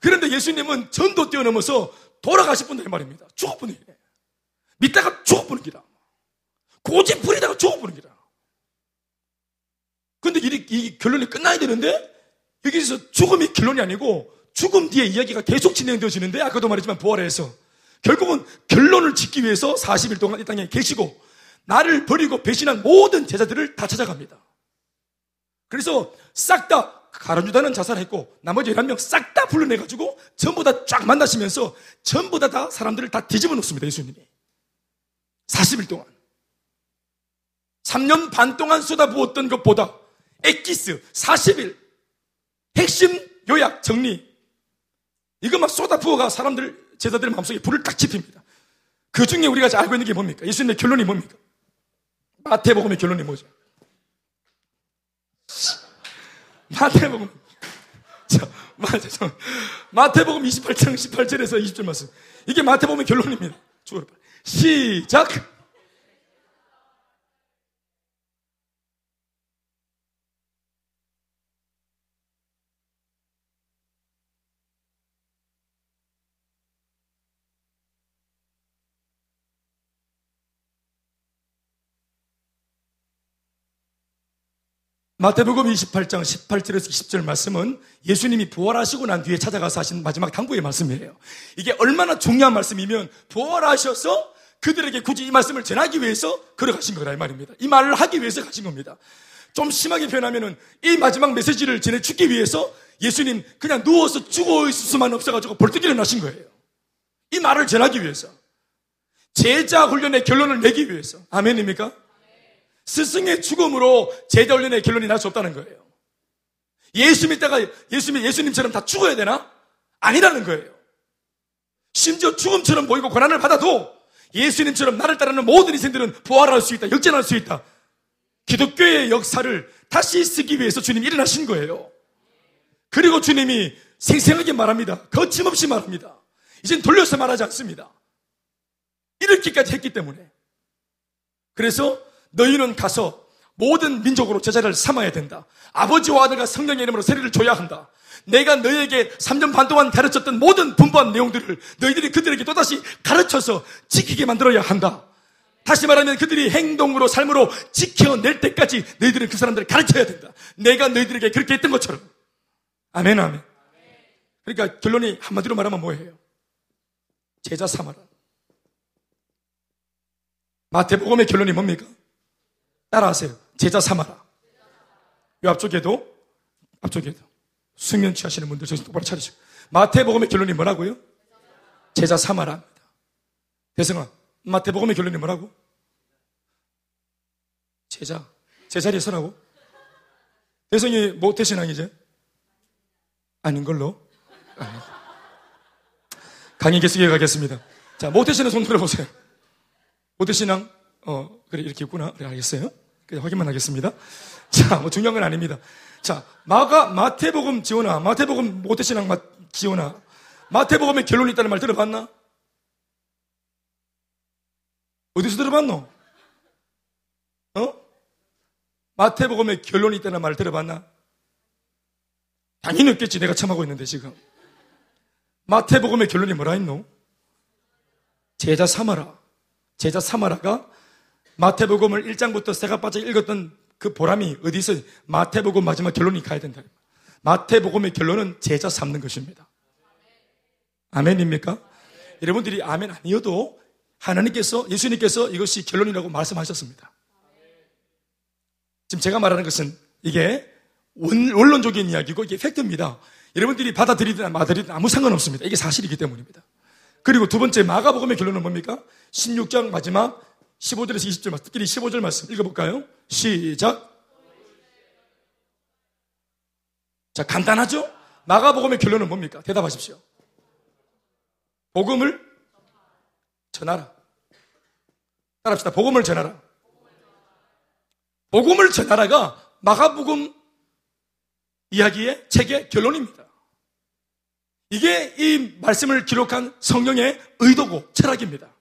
그런데 예수님은 전도 뛰어넘어서 돌아가실 분들 말입니다. 게. 믿다가 죽어보는 기다 고집 부리다가 죽어보는 기다 근데 이, 이 결론이 끝나야 되는데 여기서 죽음이 결론이 아니고 죽음 뒤에 이야기가 계속 진행되어지는데 아까도 말했지만 부활해서 결국은 결론을 짓기 위해서 40일 동안 이 땅에 계시고 나를 버리고 배신한 모든 제자들을 다 찾아갑니다. 그래서 싹 다 가론유다는 자살했고 나머지 11명 싹 다 불러내가지고 전부 다 쫙 만나시면서 전부 다, 다 사람들을 다 뒤집어 놓습니다. 예수님이. 40일 동안. 3년 반 동안 쏟아부었던 것보다 엑기스 40일 핵심 요약 정리 이거 막 쏟아부어가 사람들 제자들 마음속에 불을 딱 지핍니다. 그 중에 우리가 잘 알고 있는 게 뭡니까? 예수님의 결론이 뭡니까? 마태복음의 결론이 뭐죠? 마태복음 마태복음 28장 18절에서 20절 말씀 이게 마태복음의 결론입니다. 시작! 마태복음 28장 18절에서 20절 말씀은 예수님이 부활하시고 난 뒤에 찾아가서 하신 마지막 당부의 말씀이에요. 이게 얼마나 중요한 말씀이면 부활하셔서 그들에게 굳이 이 말씀을 전하기 위해서 걸어가신 거라 이 말입니다. 이 말을 하기 위해서 가신 겁니다. 좀 심하게 표현하면은 이 마지막 메시지를 전해 주기 위해서 예수님 그냥 누워서 죽어 있을 수만 없어가지고 벌떡 일어나신 거예요. 이 말을 전하기 위해서. 제자 훈련의 결론을 내기 위해서. 아멘입니까? 스승의 죽음으로 제자 훈련의 결론이 날 수 없다는 거예요. 예수 믿다가 예수 믿 예수님처럼 다 죽어야 되나? 아니라는 거예요. 심지어 죽음처럼 보이고 고난을 받아도 예수님처럼 나를 따르는 모든 인생들은 부활할 수 있다, 역전할 수 있다. 기독교의 역사를 다시 쓰기 위해서 주님이 일어나신 거예요. 그리고 주님이 생생하게 말합니다. 거침없이 말합니다. 이젠 돌려서 말하지 않습니다. 이렇게까지 했기 때문에. 그래서 너희는 가서 모든 민족으로 제자를 삼아야 된다. 아버지와 아들과 성령의 이름으로 세례를 줘야 한다. 내가 너희에게 3년 반 동안 가르쳤던 모든 분부한 내용들을 너희들이 그들에게 또다시 가르쳐서 지키게 만들어야 한다. 다시 말하면 그들이 행동으로 삶으로 지켜낼 때까지 너희들은 그 사람들을 가르쳐야 된다. 내가 너희들에게 그렇게 했던 것처럼. 아멘, 아멘. 그러니까 결론이 한마디로 말하면 뭐예요? 제자 삼아라. 마태복음의 결론이 뭡니까? 따라하세요. 제자 삼아라. 이 앞쪽에도, 앞쪽에도. 숙면 취하시는 분들 정신 똑바로 차리시고. 마태복음의 결론이 뭐라고요? 제자 삼아라. 대성아, 마태복음의 결론이 뭐라고? 제자. 제자리에 서라고? 대성이 모태신앙이제? 아닌 걸로? 강의 계속해 가겠습니다. 자, 모태신앙 손 들어보세요. 모태신앙, 어, 그래, 이렇게 있구나. 그래, 알겠어요? 그냥 확인만 하겠습니다. 자, 뭐 중요한 건 아닙니다. 자, 마가, 마태복음 지원아, 마태복음 모태신앙 마, 지원아, 마태복음에 결론이 있다는 말 들어봤나? 어디서 들어봤노? 어? 마태복음에 결론이 있다는 말 들어봤나? 당연히 없겠지. 내가 참하고 있는데, 지금. 마태복음의 결론이 뭐라 했노? 제자 삼아라. 제자 삼아라가 마태복음을 1장부터 새가 빠져 읽었던 그 보람이 어디서 마태복음 마지막 결론이 가야 된다. 마태복음의 결론은 제자 삼는 것입니다. 아멘입니까? 여러분들이 아멘 아니어도 하나님께서, 예수님께서 이것이 결론이라고 말씀하셨습니다. 지금 제가 말하는 것은 이게 원론적인 이야기고 이게 팩트입니다. 여러분들이 받아들이든 안 받아들이든 아무 상관없습니다. 이게 사실이기 때문입니다. 그리고 두 번째 마가복음의 결론은 뭡니까? 16장 마지막 15절에서 20절 말씀, 특히 15절 말씀 읽어볼까요? 시작. 자, 간단하죠? 마가복음의 결론은 뭡니까? 대답하십시오. 복음을 전하라. 따라합시다. 복음을 전하라. 복음을 전하라가 마가복음 이야기의 책의 결론입니다. 이게 이 말씀을 기록한 성령의 의도고 철학입니다.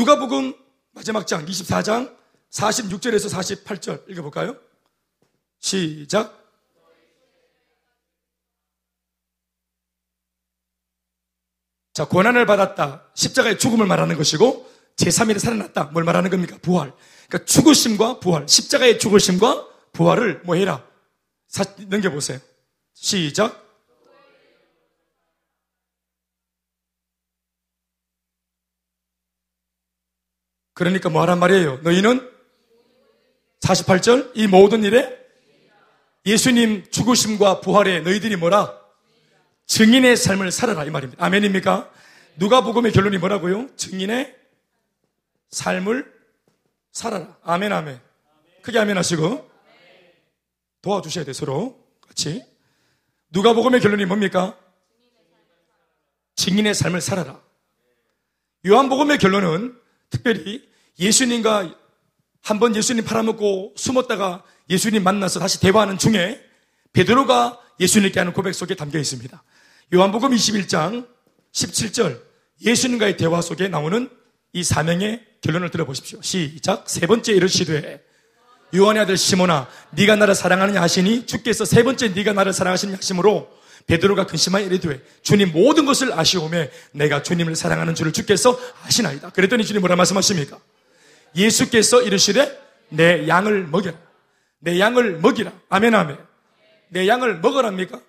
누가복음 마지막 장 24장 46절에서 48절 읽어볼까요? 시작. 자, 고난을 받았다. 십자가의 죽음을 말하는 것이고, 제3일에 살아났다. 뭘 말하는 겁니까? 부활. 그러니까 죽으심과 부활. 십자가의 죽으심과 부활을 뭐 해라? 사, 넘겨보세요. 시작. 그러니까 뭐 하란 말이에요? 너희는 48절 이 모든 일에 예수님 죽으심과 부활에 너희들이 뭐라? 증인의 삶을 살아라 이 말입니다. 아멘입니까? 누가 복음의 결론이 뭐라고요? 증인의 삶을 살아라. 아멘 아멘. 크게 아멘 하시고 도와주셔야 돼 서로 같이. 누가 복음의 결론이 뭡니까? 증인의 삶을 살아라. 요한복음의 결론은 특별히 예수님과 한 번 예수님 팔아먹고 숨었다가 예수님 만나서 다시 대화하는 중에 베드로가 예수님께 하는 고백 속에 담겨 있습니다. 요한복음 21장 17절 예수님과의 대화 속에 나오는 이 사명의 결론을 들어보십시오. 시작. 세 번째 이르시되 요한의 아들 시모나 네가 나를 사랑하느냐 하시니 주께서 세 번째 네가 나를 사랑하시는 하심으로 베드로가 근심하여 이르되 주님 모든 것을 아시오매 내가 주님을 사랑하는 줄을 주께서 아시나이다. 그랬더니 주님 뭐라 말씀하십니까? 예수께서 이르시되 내 양을 먹여라. 내 양을 먹이라. 아멘 아멘. 내 양을 먹으랍니까?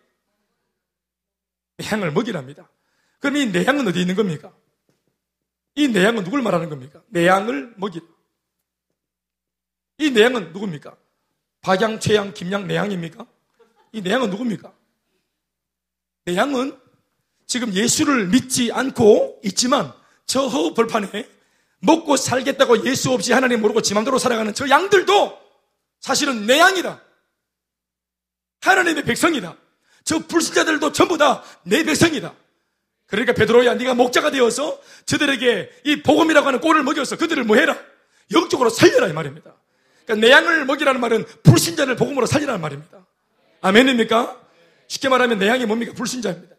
내 양을 먹이랍니다. 그럼 이 내 양은 어디 있는 겁니까? 이 내 양은 누굴 말하는 겁니까? 내 양을 먹이라. 이 내 양은 누굽니까? 박양, 최양, 김양, 내양입니까? 이 내양은 누굽니까? 내양은 지금 예수를 믿지 않고 있지만 저 허우 벌판에 먹고 살겠다고 예수 없이 하나님 모르고 지 맘대로 살아가는 저 양들도 사실은 내 양이다. 하나님의 백성이다. 저 불신자들도 전부 다 내 백성이다. 그러니까 베드로야 네가 목자가 되어서 저들에게 이 복음이라고 하는 꼴을 먹여서 그들을 뭐 해라? 영적으로 살려라 이 말입니다. 그러니까 내 양을 먹이라는 말은 불신자를 복음으로 살리라는 말입니다. 아멘입니까? 쉽게 말하면 내 양이 뭡니까? 불신자입니다.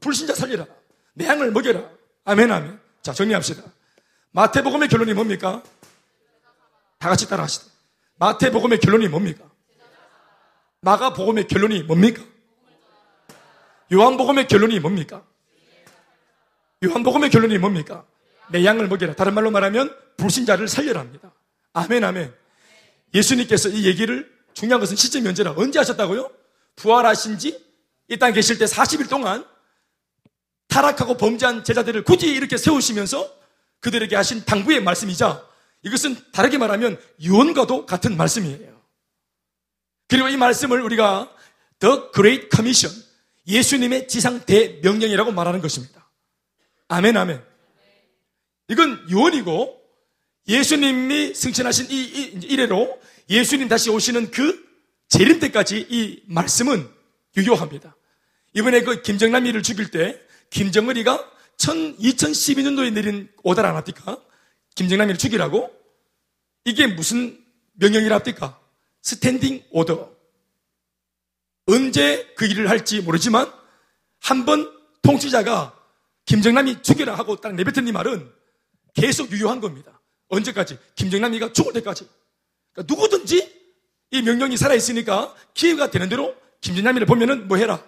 불신자 살리라. 내 양을 먹여라. 아멘, 아멘. 자, 정리합시다. 마태복음의 결론이 뭡니까? 다 같이 따라 하시다. 마태복음의 결론이 뭡니까? 마가복음의 결론이 뭡니까? 요한복음의 결론이 뭡니까? 요한복음의 결론이 뭡니까? 내 양을 먹여라. 다른 말로 말하면 불신자를 살려라 합니다. 아멘, 아멘. 예수님께서 이 얘기를 중요한 것은 시점이 언제라 언제 하셨다고요? 부활하신 지 이 땅에 계실 때 40일 동안 타락하고 범죄한 제자들을 굳이 이렇게 세우시면서 그들에게 하신 당부의 말씀이자 이것은 다르게 말하면 유언과도 같은 말씀이에요. 그리고 이 말씀을 우리가 The Great Commission, 예수님의 지상 대명령이라고 말하는 것입니다. 아멘, 아멘. 이건 유언이고 예수님이 승천하신 이, 이 이래로 예수님 다시 오시는 그 재림 때까지 이 말씀은 유효합니다. 이번에 그 김정남이를 죽일 때 김정은이가 2012년도에 내린 오달 않았습니까? 김정남이를 죽이라고? 이게 무슨 명령이랍니까? standing order. 언제 그 일을 할지 모르지만 한 번 통치자가 김정남이 죽여라 하고 딱 내뱉은 이 말은 계속 유효한 겁니다. 언제까지? 김정남이가 죽을 때까지. 그러니까 누구든지 이 명령이 살아있으니까 기회가 되는 대로 김정남이를 보면은 뭐 해라?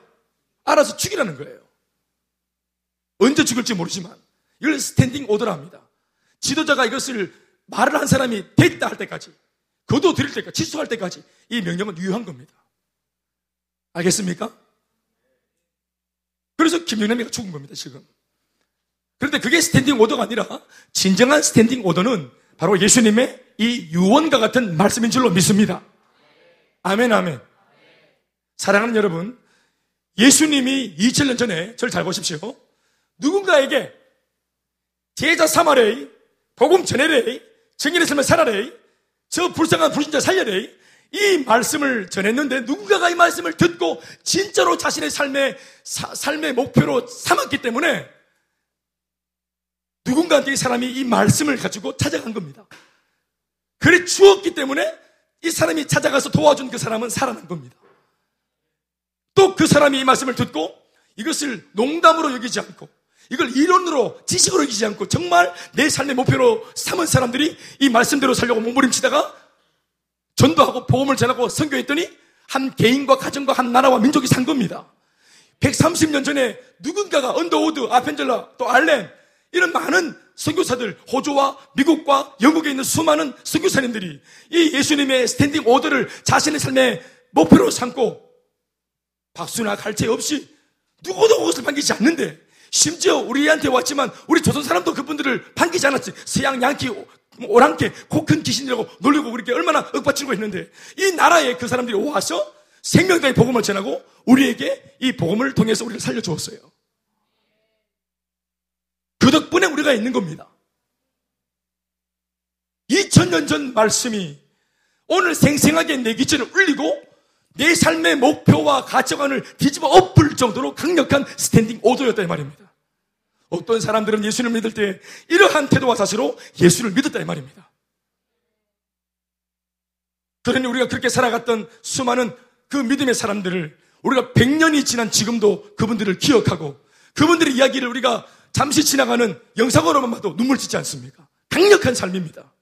알아서 죽이라는 거예요. 언제 죽을지 모르지만 이걸 standing order라 합니다. 지도자가 이것을 말을 한 사람이 됐다 할 때까지 거둬들일 때까지 취소할 때까지 이 명령은 유효한 겁니다. 알겠습니까? 그래서 김정남이가 죽은 겁니다, 지금. 그런데 그게 standing order가 아니라 진정한 standing order는 바로 예수님의 이 유언과 같은 말씀인 줄로 믿습니다. 아멘, 아멘. 사랑하는 여러분, 예수님이 2000년 전에 저를 잘 보십시오. 누군가에게 제자 삼아래, 복음 전해래, 정인의 삶을 살아래, 저 불쌍한 불신자 살려래, 이 말씀을 전했는데 누군가가 이 말씀을 듣고 진짜로 자신의 삶의, 사, 삶의 목표로 삼았기 때문에 누군가한테 이 사람이 이 말씀을 가지고 찾아간 겁니다. 그래 주었기 때문에 이 사람이 찾아가서 도와준 그 사람은 살아난 겁니다. 또 그 사람이 이 말씀을 듣고 이것을 농담으로 여기지 않고 이걸 이론으로 지식으로 여기지 않고 정말 내 삶의 목표로 삼은 사람들이 이 말씀대로 살려고 몸부림치다가 전도하고 복음을 전하고 선교했더니 한 개인과 가정과 한 나라와 민족이 산 겁니다. 130년 전에 누군가가 언더우드, 아펜젤라, 또 알렌 이런 많은 선교사들, 호주와 미국과 영국에 있는 수많은 선교사님들이 이 예수님의 standing order를 자신의 삶의 목표로 삼고 박수나 갈채 없이 누구도 그것을 반기지 않는데 심지어 우리한테 왔지만 우리 조선 사람도 그분들을 반기지 않았지. 서양 양키 오랑캐 코큰 귀신이라고 놀리고 그렇게 얼마나 윽박치고 했는데 이 나라에 그 사람들이 와서 생명당의 복음을 전하고 우리에게 이 복음을 통해서 우리를 살려주었어요. 그 덕분에 우리가 있는 겁니다. 2000년 전 말씀이 오늘 생생하게 내 기준을 울리고 내 삶의 목표와 가치관을 뒤집어 엎을 정도로 강력한 스탠딩 오더였다 이 말입니다. 어떤 사람들은 예수를 믿을 때 이러한 태도와 자세로 예수를 믿었다 이 말입니다. 그러니 우리가 그렇게 살아갔던 수많은 그 믿음의 사람들을 우리가 100년이 지난 지금도 그분들을 기억하고 그분들의 이야기를 우리가 잠시 지나가는 영상으로만 봐도 눈물 짓지 않습니까? 강력한 삶입니다.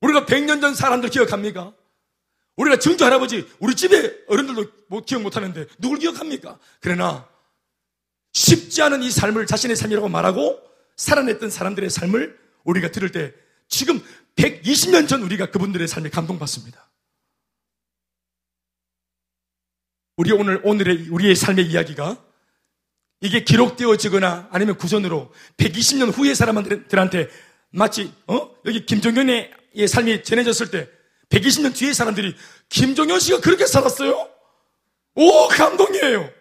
우리가 100년 전 사람들 기억합니까? 우리가 증조 할아버지, 우리 집에 어른들도 뭐 기억 못 하는데 누굴 기억합니까? 그러나 쉽지 않은 이 삶을 자신의 삶이라고 말하고 살아냈던 사람들의 삶을 우리가 들을 때 지금 120년 전 우리가 그분들의 삶에 감동받습니다. 우리 오늘, 오늘의, 우리의 삶의 이야기가 이게 기록되어지거나 아니면 구전으로 120년 후의 사람들한테 마치, 어? 여기 김종현의 삶이 전해졌을 때 120년 뒤에 사람들이 김종현 씨가 그렇게 살았어요? 오, 감동이에요.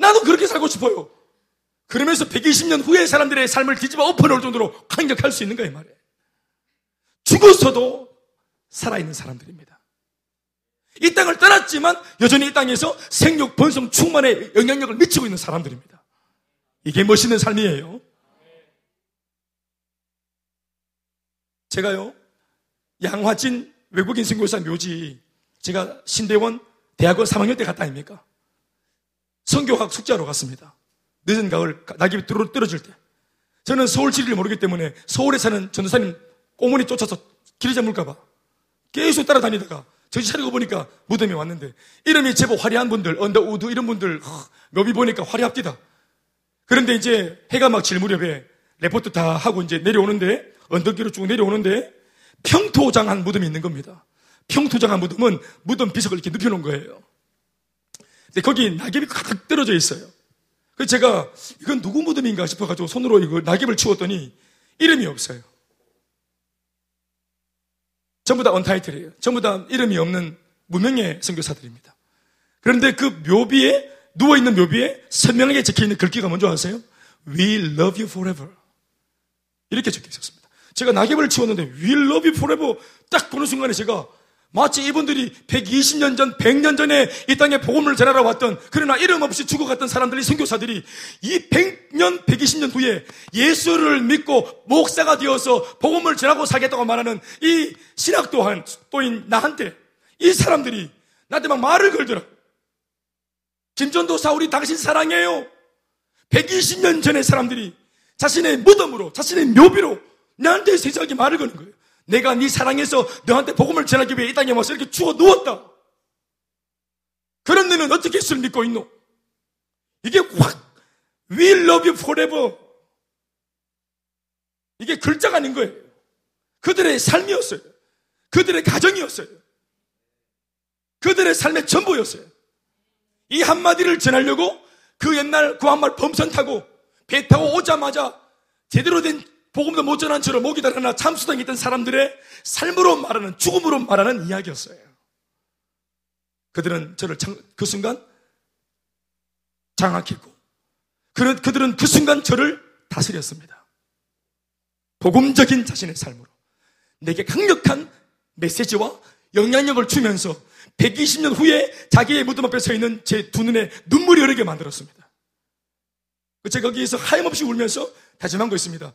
나도 그렇게 살고 싶어요. 그러면서 120년 후에 사람들의 삶을 뒤집어 엎어놓을 정도로 강력할 수 있는 거예요, 말이에요. 죽었어도 살아있는 사람들입니다. 이 땅을 떠났지만 여전히 이 땅에서 생육, 번성, 충만의 영향력을 미치고 있는 사람들입니다. 이게 멋있는 삶이에요. 제가요, 양화진 외국인 선교사 묘지 제가 신대원 대학원 3학년 때 갔다 아닙니까? 성교학 숙제하러 갔습니다. 늦은 가을 낙엽이 떨어질 때 저는 서울 지리를 모르기 때문에 서울에 사는 전도사님 꽁무니 쫓아서 길 잊을까봐 계속 따라다니다가 정신 차리고 보니까 무덤에 왔는데 이름이 제법 화려한 분들 언더우드 이런 분들 묘비 보니까 화려합디다 그런데 이제 해가 막 질 무렵에 레포트 다 하고 이제 내려오는데 언덕길로 쭉 내려오는데 평토장한 무덤이 있는 겁니다. 평토장한 무덤은 무덤 비석을 이렇게 눕혀놓은 거예요. 근데 거기 낙엽이 가득 떨어져 있어요. 그래서 제가 이건 누구 무덤인가 싶어가지고 손으로 이거 낙엽을 치웠더니 이름이 없어요. 전부 다 언타이틀이에요. 전부 다 이름이 없는 무명의 선교사들입니다. 그런데 그 묘비에 누워있는 묘비에 선명하게 적혀있는 글귀가 뭔지 아세요? We love you forever. 이렇게 적혀 있었습니다. 제가 낙엽을 치웠는데 We'll love you forever 딱 보는 순간에 제가 마치 이분들이 120년 전, 100년 전에 이 땅에 복음을 전하러 왔던 그러나 이름 없이 죽어갔던 사람들이 선교사들이 이 100년, 120년 후에 예수를 믿고 목사가 되어서 복음을 전하고 살겠다고 말하는 이 신학 또한 또인 나한테 이 사람들이 나한테 막 말을 걸더라. 김전도 사울이 당신 사랑해요. 120년 전의 사람들이 자신의 무덤으로, 자신의 묘비로 나한테 세상에 말을 거는 거예요. 내가 네 사랑해서 너한테 복음을 전하기 위해 이 땅에 와서 이렇게 죽어 누웠다. 그런 너는 어떻게 예수를 믿고 있노? 이게 확 We love you forever. 이게 글자가 아닌 거예요. 그들의 삶이었어요. 그들의 가정이었어요. 그들의 삶의 전부였어요. 이 한마디를 전하려고 그 옛날 구한말 범선 타고 배 타고 오자마자 제대로 된 복음도 못 전한 채로 목이 달아나 참수당에 있던 사람들의 삶으로 말하는 죽음으로 말하는 이야기였어요. 그들은 저를 그 순간 장악했고 그는 그들은 그 순간 저를 다스렸습니다. 복음적인 자신의 삶으로 내게 강력한 메시지와 영향력을 주면서 120년 후에 자기의 무덤 앞에 서 있는 제 두 눈에 눈물이 흐르게 만들었습니다. 제가 거기에서 하염없이 울면서 다짐한 거 있습니다.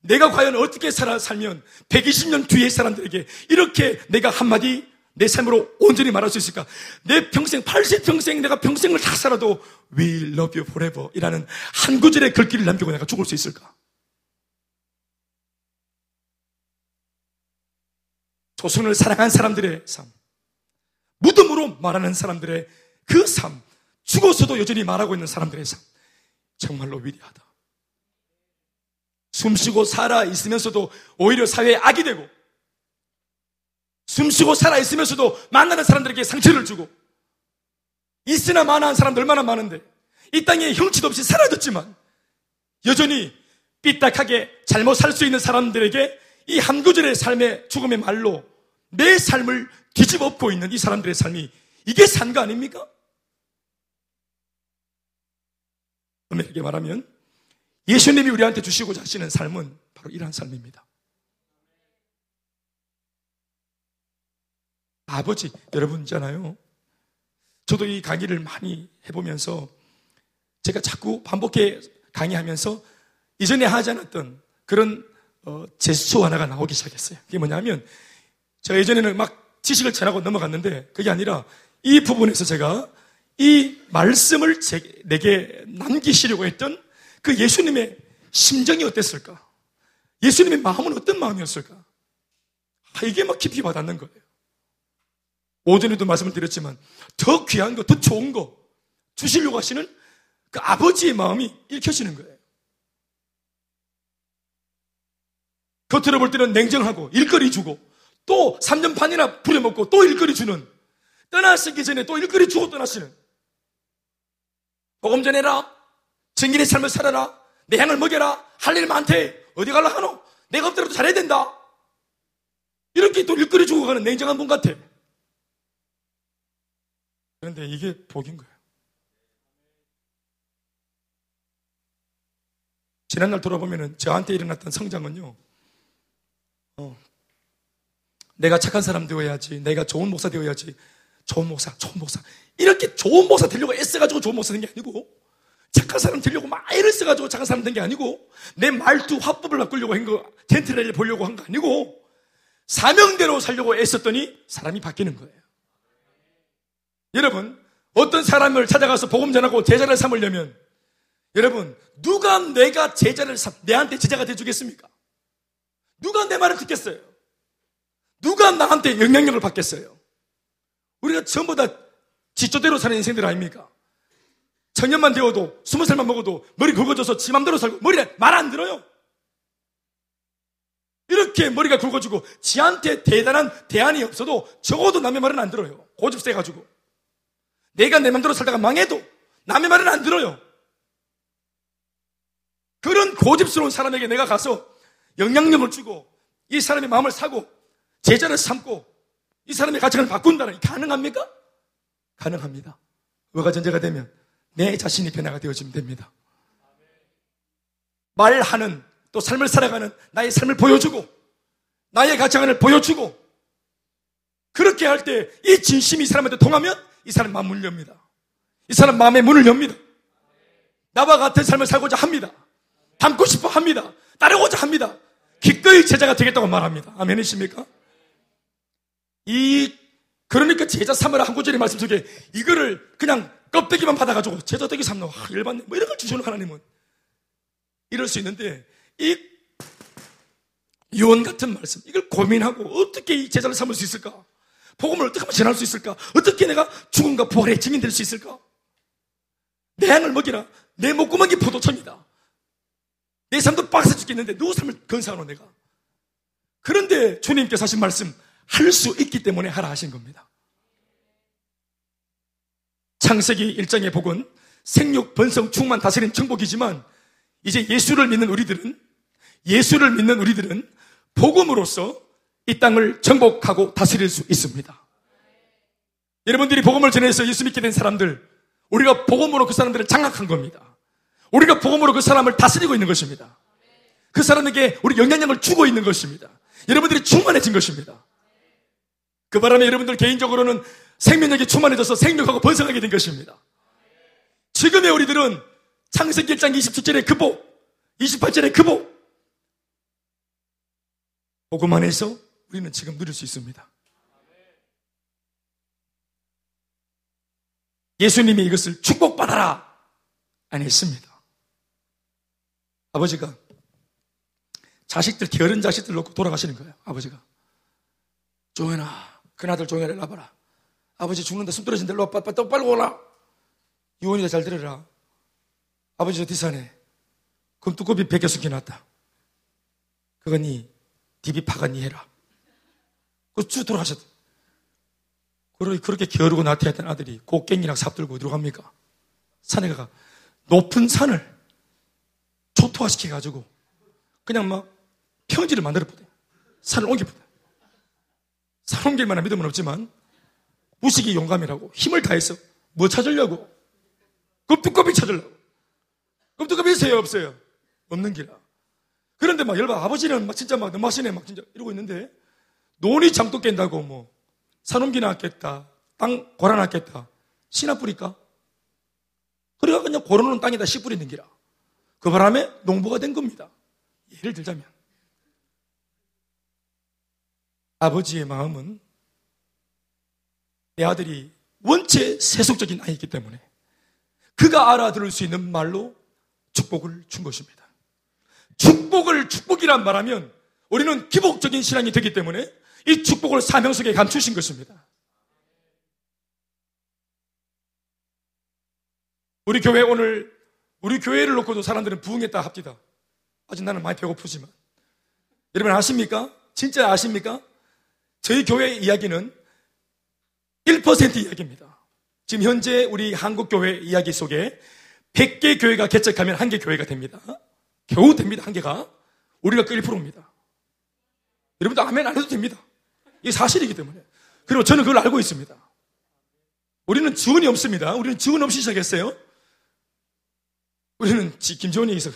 내가 과연 어떻게 살아 살면 120년 뒤의 사람들에게 이렇게 내가 한마디 내 삶으로 온전히 말할 수 있을까? 내 평생, 80평생 내가 평생을 다 살아도 We love you forever 이라는 한 구절의 글귀를 남기고 내가 죽을 수 있을까? 조선을 사랑한 사람들의 삶, 무덤으로 말하는 사람들의 그 삶, 죽어서도 여전히 말하고 있는 사람들의 삶, 정말로 위대하다. 숨쉬고 살아 있으면서도 오히려 사회에 악이 되고, 숨쉬고 살아 있으면서도 만나는 사람들에게 상처를 주고, 있으나 마나한 사람들 얼마나 많은데, 이 땅에 형치도 없이 사라졌지만, 여전히 삐딱하게 잘못 살 수 있는 사람들에게 이 한 구절의 삶의 죽음의 말로 내 삶을 뒤집어 엎고 있는 이 사람들의 삶이 이게 산거 아닙니까? 엄밀하게 말하면 예수님이 우리한테 주시고자 하시는 삶은 바로 이러한 삶입니다. 아버지, 여러분 있잖아요. 저도 이 강의를 많이 해보면서 제가 자꾸 반복해 강의하면서 이전에 하지 않았던 그런 어, 제스처 하나가 나오기 시작했어요. 그게 뭐냐면 제가 예전에는 막 지식을 전하고 넘어갔는데 그게 아니라 이 부분에서 제가 이 말씀을 제, 내게 남기시려고 했던 그 예수님의 심정이 어땠을까? 예수님의 마음은 어떤 마음이었을까? 아, 이게 막 깊이 와닿는 거예요. 오전에도 말씀을 드렸지만 더 귀한 거, 더 좋은 거 주시려고 하시는 그 아버지의 마음이 읽혀지는 거예요. 겉으로 볼 때는 냉정하고 일거리 주고 또 3년 반이나 부려먹고 또 일거리 주는 떠나시기 전에 또 일거리 주고 떠나시는 복음 전해라 정인의 삶을 살아라 내 향을 먹여라 할 일 많대 어디 갈라 하노 내가 없더라도 잘해야 된다 이렇게 또 일거리 주고 가는 냉정한 분 같아 그런데 이게 복인 거예요 지난날 돌아보면 저한테 일어났던 성장은요 어, 내가 착한 사람 되어야지. 내가 좋은 목사 되어야지. 좋은 목사, 좋은 목사. 이렇게 좋은 목사 되려고 애써가지고 좋은 목사 된 게 아니고, 착한 사람 되려고 막 애를 써가지고 착한 사람 된 게 아니고, 내 말투 화법을 바꾸려고 한 거, 젠틀하게 보려고 한 거 아니고, 사명대로 살려고 애썼더니 사람이 바뀌는 거예요. 여러분, 어떤 사람을 찾아가서 복음 전하고 제자를 삼으려면, 여러분, 누가 내가 제자를 삼, 내한테 제자가 돼주겠습니까? 누가 내 말을 듣겠어요? 누가 나한테 영향력을 받겠어요? 우리가 전부 다 지조대로 사는 인생들 아닙니까? 청년만 되어도 스무 살만 먹어도 머리 굵어져서 지 맘대로 살고 머리에 말안 들어요. 이렇게 머리가 굵어지고 지한테 대단한 대안이 없어도 적어도 남의 말은 안 들어요. 고집 세가지고. 내가 내 맘대로 살다가 망해도 남의 말은 안 들어요. 그런 고집스러운 사람에게 내가 가서 영향력을 주고 이 사람의 마음을 사고 제자를 삼고 이 사람의 가치관을 바꾼다는 게 가능합니까? 가능합니다. 뭐가 전제가 되면 내 자신이 변화가 되어지면 됩니다. 말하는 또 삶을 살아가는 나의 삶을 보여주고 나의 가치관을 보여주고 그렇게 할 때 이 진심이 이 사람한테 통하면 이 사람 마음 문을 엽니다. 이 사람 마음의 문을 엽니다. 나와 같은 삶을 살고자 합니다. 닮고 싶어 합니다. 따르고자 합니다. 기꺼이 제자가 되겠다고 말합니다. 아멘이십니까? 이 그러니까 제자 삼으라 한 구절의 말씀 속에 이거를 그냥 껍데기만 받아가지고 제자 되기 삼는 아, 열받네 뭐 이런 걸 주시는 하나님은 이럴 수 있는데 이 유언 같은 말씀 이걸 고민하고 어떻게 이 제자를 삼을 수 있을까? 복음을 어떻게 하면 전할 수 있을까? 어떻게 내가 죽음과 부활의 증인 될 수 있을까? 내 양을 먹이라 내 목구멍이 포도청이다 내 삶도 빡세 죽겠는데 누구 삶을 건사하노 내가 그런데 주님께서 하신 말씀 할 수 있기 때문에 하라 하신 겁니다. 창세기 1장의 복은 생육, 번성, 충만 다스린 정복이지만 이제 예수를 믿는 우리들은 예수를 믿는 우리들은 복음으로서 이 땅을 정복하고 다스릴 수 있습니다. 여러분들이 복음을 전해서 예수 믿게 된 사람들, 우리가 복음으로 그 사람들을 장악한 겁니다. 우리가 복음으로 그 사람을 다스리고 있는 것입니다. 그 사람에게 우리 영향력을 주고 있는 것입니다. 여러분들이 충만해진 것입니다. 그 바람에 여러분들 개인적으로는 생명력이 충만해져서 생명하고 번성하게 된 것입니다. 지금의 우리들은 창세기 1장 27절의 그 복, 28절의 그 복, 복음 안에서 우리는 지금 누릴 수 있습니다. 예수님이 이것을 축복받아라 안 했습니다. 아버지가 자식들, 게으른 자식들 놓고 돌아가시는 거예요. 아버지가. 종현아, 큰아들 종현아 일봐라 아버지 죽는다 숨 떨어진다 일로 빨리, 빨리, 빨리 오라. 유언이다 잘 들어라. 아버지 저 뒷산에 금두꺼비 백여 숨겨 놨다. 그건 니 디비 파가 니 해라. 그쭉 돌아가셨다. 그렇게 게으르고 나태했던 아들이 곡괭이랑 삽 들고 어디로 갑니까? 산에 가 높은 산을 초토화시켜가지고 그냥 막 평지를 만들어보대. 산을 옮겨보대. 산 옮길 만한 믿음은 없지만 무식이 용감이라고 힘을 다해서 뭐 찾으려고? 급두꺼비 찾으려고. 급두꺼비 있어요? 없어요? 없는 기라. 그런데 막 열받아. 아버지는 막 진짜 막 너무하시네. 막 진짜 이러고 있는데 논이 장독 깬다고 뭐 산옮기 나왔겠다. 땅 고라 놨겠다. 신화 뿌릴까? 그래가 그냥 고르는 땅에다 씨 뿌리는 기라. 그 바람에 농부가 된 겁니다. 예를 들자면 아버지의 마음은 내 아들이 원체 세속적인 아이기 때문에 그가 알아들을 수 있는 말로 축복을 준 것입니다. 축복을 축복이란 말하면 우리는 기복적인 신앙이 되기 때문에 이 축복을 사명 속에 감추신 것입니다. 우리 교회 오늘 우리 교회를 놓고도 사람들은 부흥했다 합디다. 아직 나는 많이 배고프지만 여러분 아십니까? 진짜 아십니까? 저희 교회 이야기는 1% 이야기입니다. 지금 현재 우리 한국교회 이야기 속에 100개 교회가 개척하면 한 개 교회가 됩니다. 겨우 됩니다, 한 개가. 우리가 그 1%입니다. 여러분도 아멘 안 해도 됩니다. 이게 사실이기 때문에. 그리고 저는 그걸 알고 있습니다. 우리는 지원이 없습니다. 우리는 지원 없이 시작했어요. 우리는 김지원이 있어.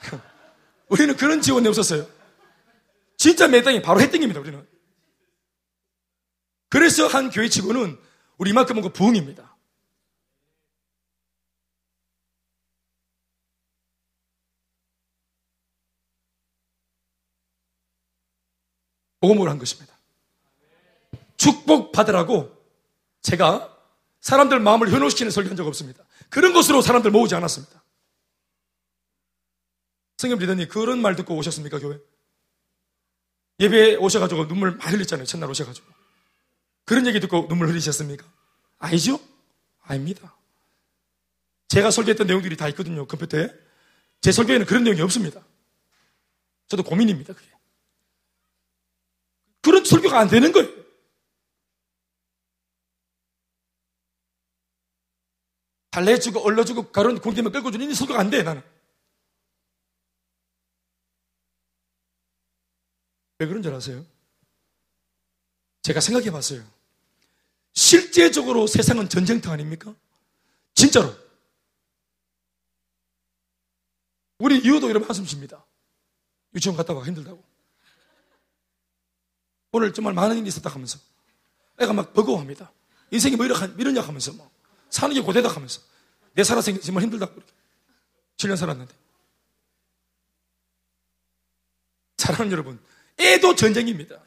우리는 그런 지원이 없었어요. 진짜 매당이 바로 해등입니다, 우리는. 그래서 한 교회 치고는 우리 이만큼은 그 부흥입니다. 복음을 한 것입니다. 축복 받으라고 제가 사람들 마음을 현혹시키는 설교한 적 없습니다. 그런 것으로 사람들 모으지 않았습니다. 성경 리더님 그런 말 듣고 오셨습니까 교회? 예배에 오셔가지고 눈물 많이 흘렸잖아요. 첫날 오셔가지고. 그런 얘기 듣고 눈물 흘리셨습니까? 아니죠? 아닙니다. 제가 설교했던 내용들이 다 있거든요, 컴퓨터에. 제 설교에는 그런 내용이 없습니다. 저도 고민입니다, 그게. 그런 설교가 안 되는 거예요. 달래주고, 얼러주고, 가론 공기만 끌고 주는 이 설교가 안 돼, 나는. 왜 그런 줄 아세요? 제가 생각해 봤어요. 실제적으로 세상은 전쟁터 아닙니까? 진짜로. 우리 이웃도 이러면 한숨 쉽니다. 유치원 갔다 와 힘들다고. 오늘 정말 많은 일이 있었다 하면서 애가 막 버거워합니다. 인생이 뭐 이렇게 이러냐 하면서 뭐 사는 게 고되다 하면서 내 살아생기 정말 힘들다고 그렇게 7년 살았는데 사랑하는 여러분 애도 전쟁입니다.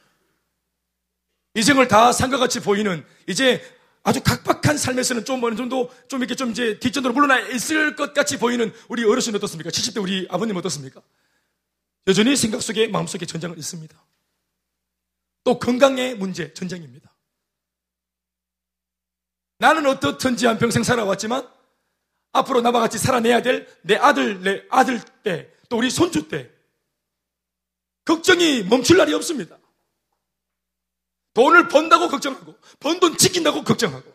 인생을 다 산과 같이 보이는 이제 아주 각박한 삶에서는 좀 어느 정도 좀 이렇게 좀 이제 뒷전으로 물러나 있을 것 같이 보이는 우리 어르신 어떻습니까? 70대 우리 아버님 어떻습니까? 여전히 생각 속에 마음 속에 전쟁은 있습니다. 또 건강의 문제, 전쟁입니다. 나는 어떻든지 한 평생 살아왔지만 앞으로 나와 같이 살아내야 될 내 아들, 내 아들 때, 또 우리 손주 때 걱정이 멈출 날이 없습니다. 돈을 번다고 걱정하고, 번 돈 지킨다고 걱정하고.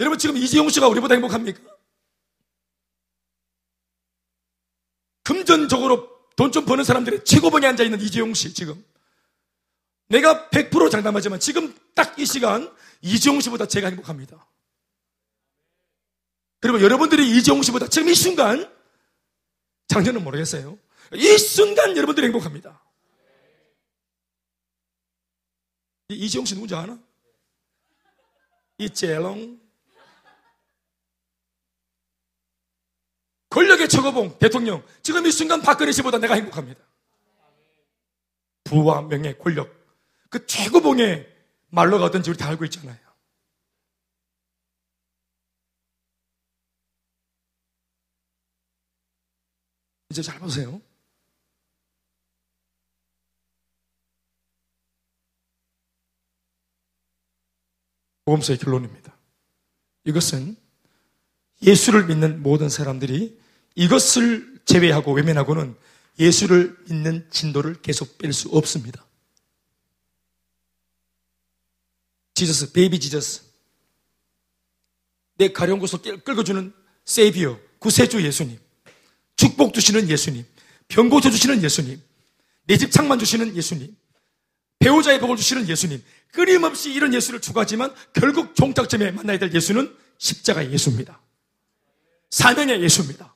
여러분 지금 이재용 씨가 우리보다 행복합니까? 금전적으로 돈 좀 버는 사람들의 최고봉에 앉아 있는 이재용 씨 지금 내가 100% 장담하지만 지금 딱 이 시간 이재용 씨보다 제가 행복합니다. 그리고 여러분들이 이재용 씨보다 지금 이 순간 작년은 모르겠어요. 이 순간 여러분들이 행복합니다. 이재용 씨 누군지 아나? 이재롱 권력의 최고봉 대통령 지금 이 순간 박근혜 씨보다 내가 행복합니다. 부와 명예, 권력 그 최고봉의 말로가 어떤지 우리 다 알고 있잖아요. 이제 잘 보세요. 보험서의 결론입니다. 이것은 예수를 믿는 모든 사람들이 이것을 제외하고 외면하고는 예수를 믿는 진도를 계속 뺄 수 없습니다. 지저스, 베이비 지저스. 내 가려운 곳을 끌어주는 세이비어, 구세주 예수님. 축복 주시는 예수님. 병 고쳐주시는 예수님. 내 집 창만 주시는 예수님. 배우자의 복을 주시는 예수님. 끊임없이 이런 예수를 추구하지만 결국 종착점에 만나야 될 예수는 십자가의 예수입니다. 사명의 예수입니다.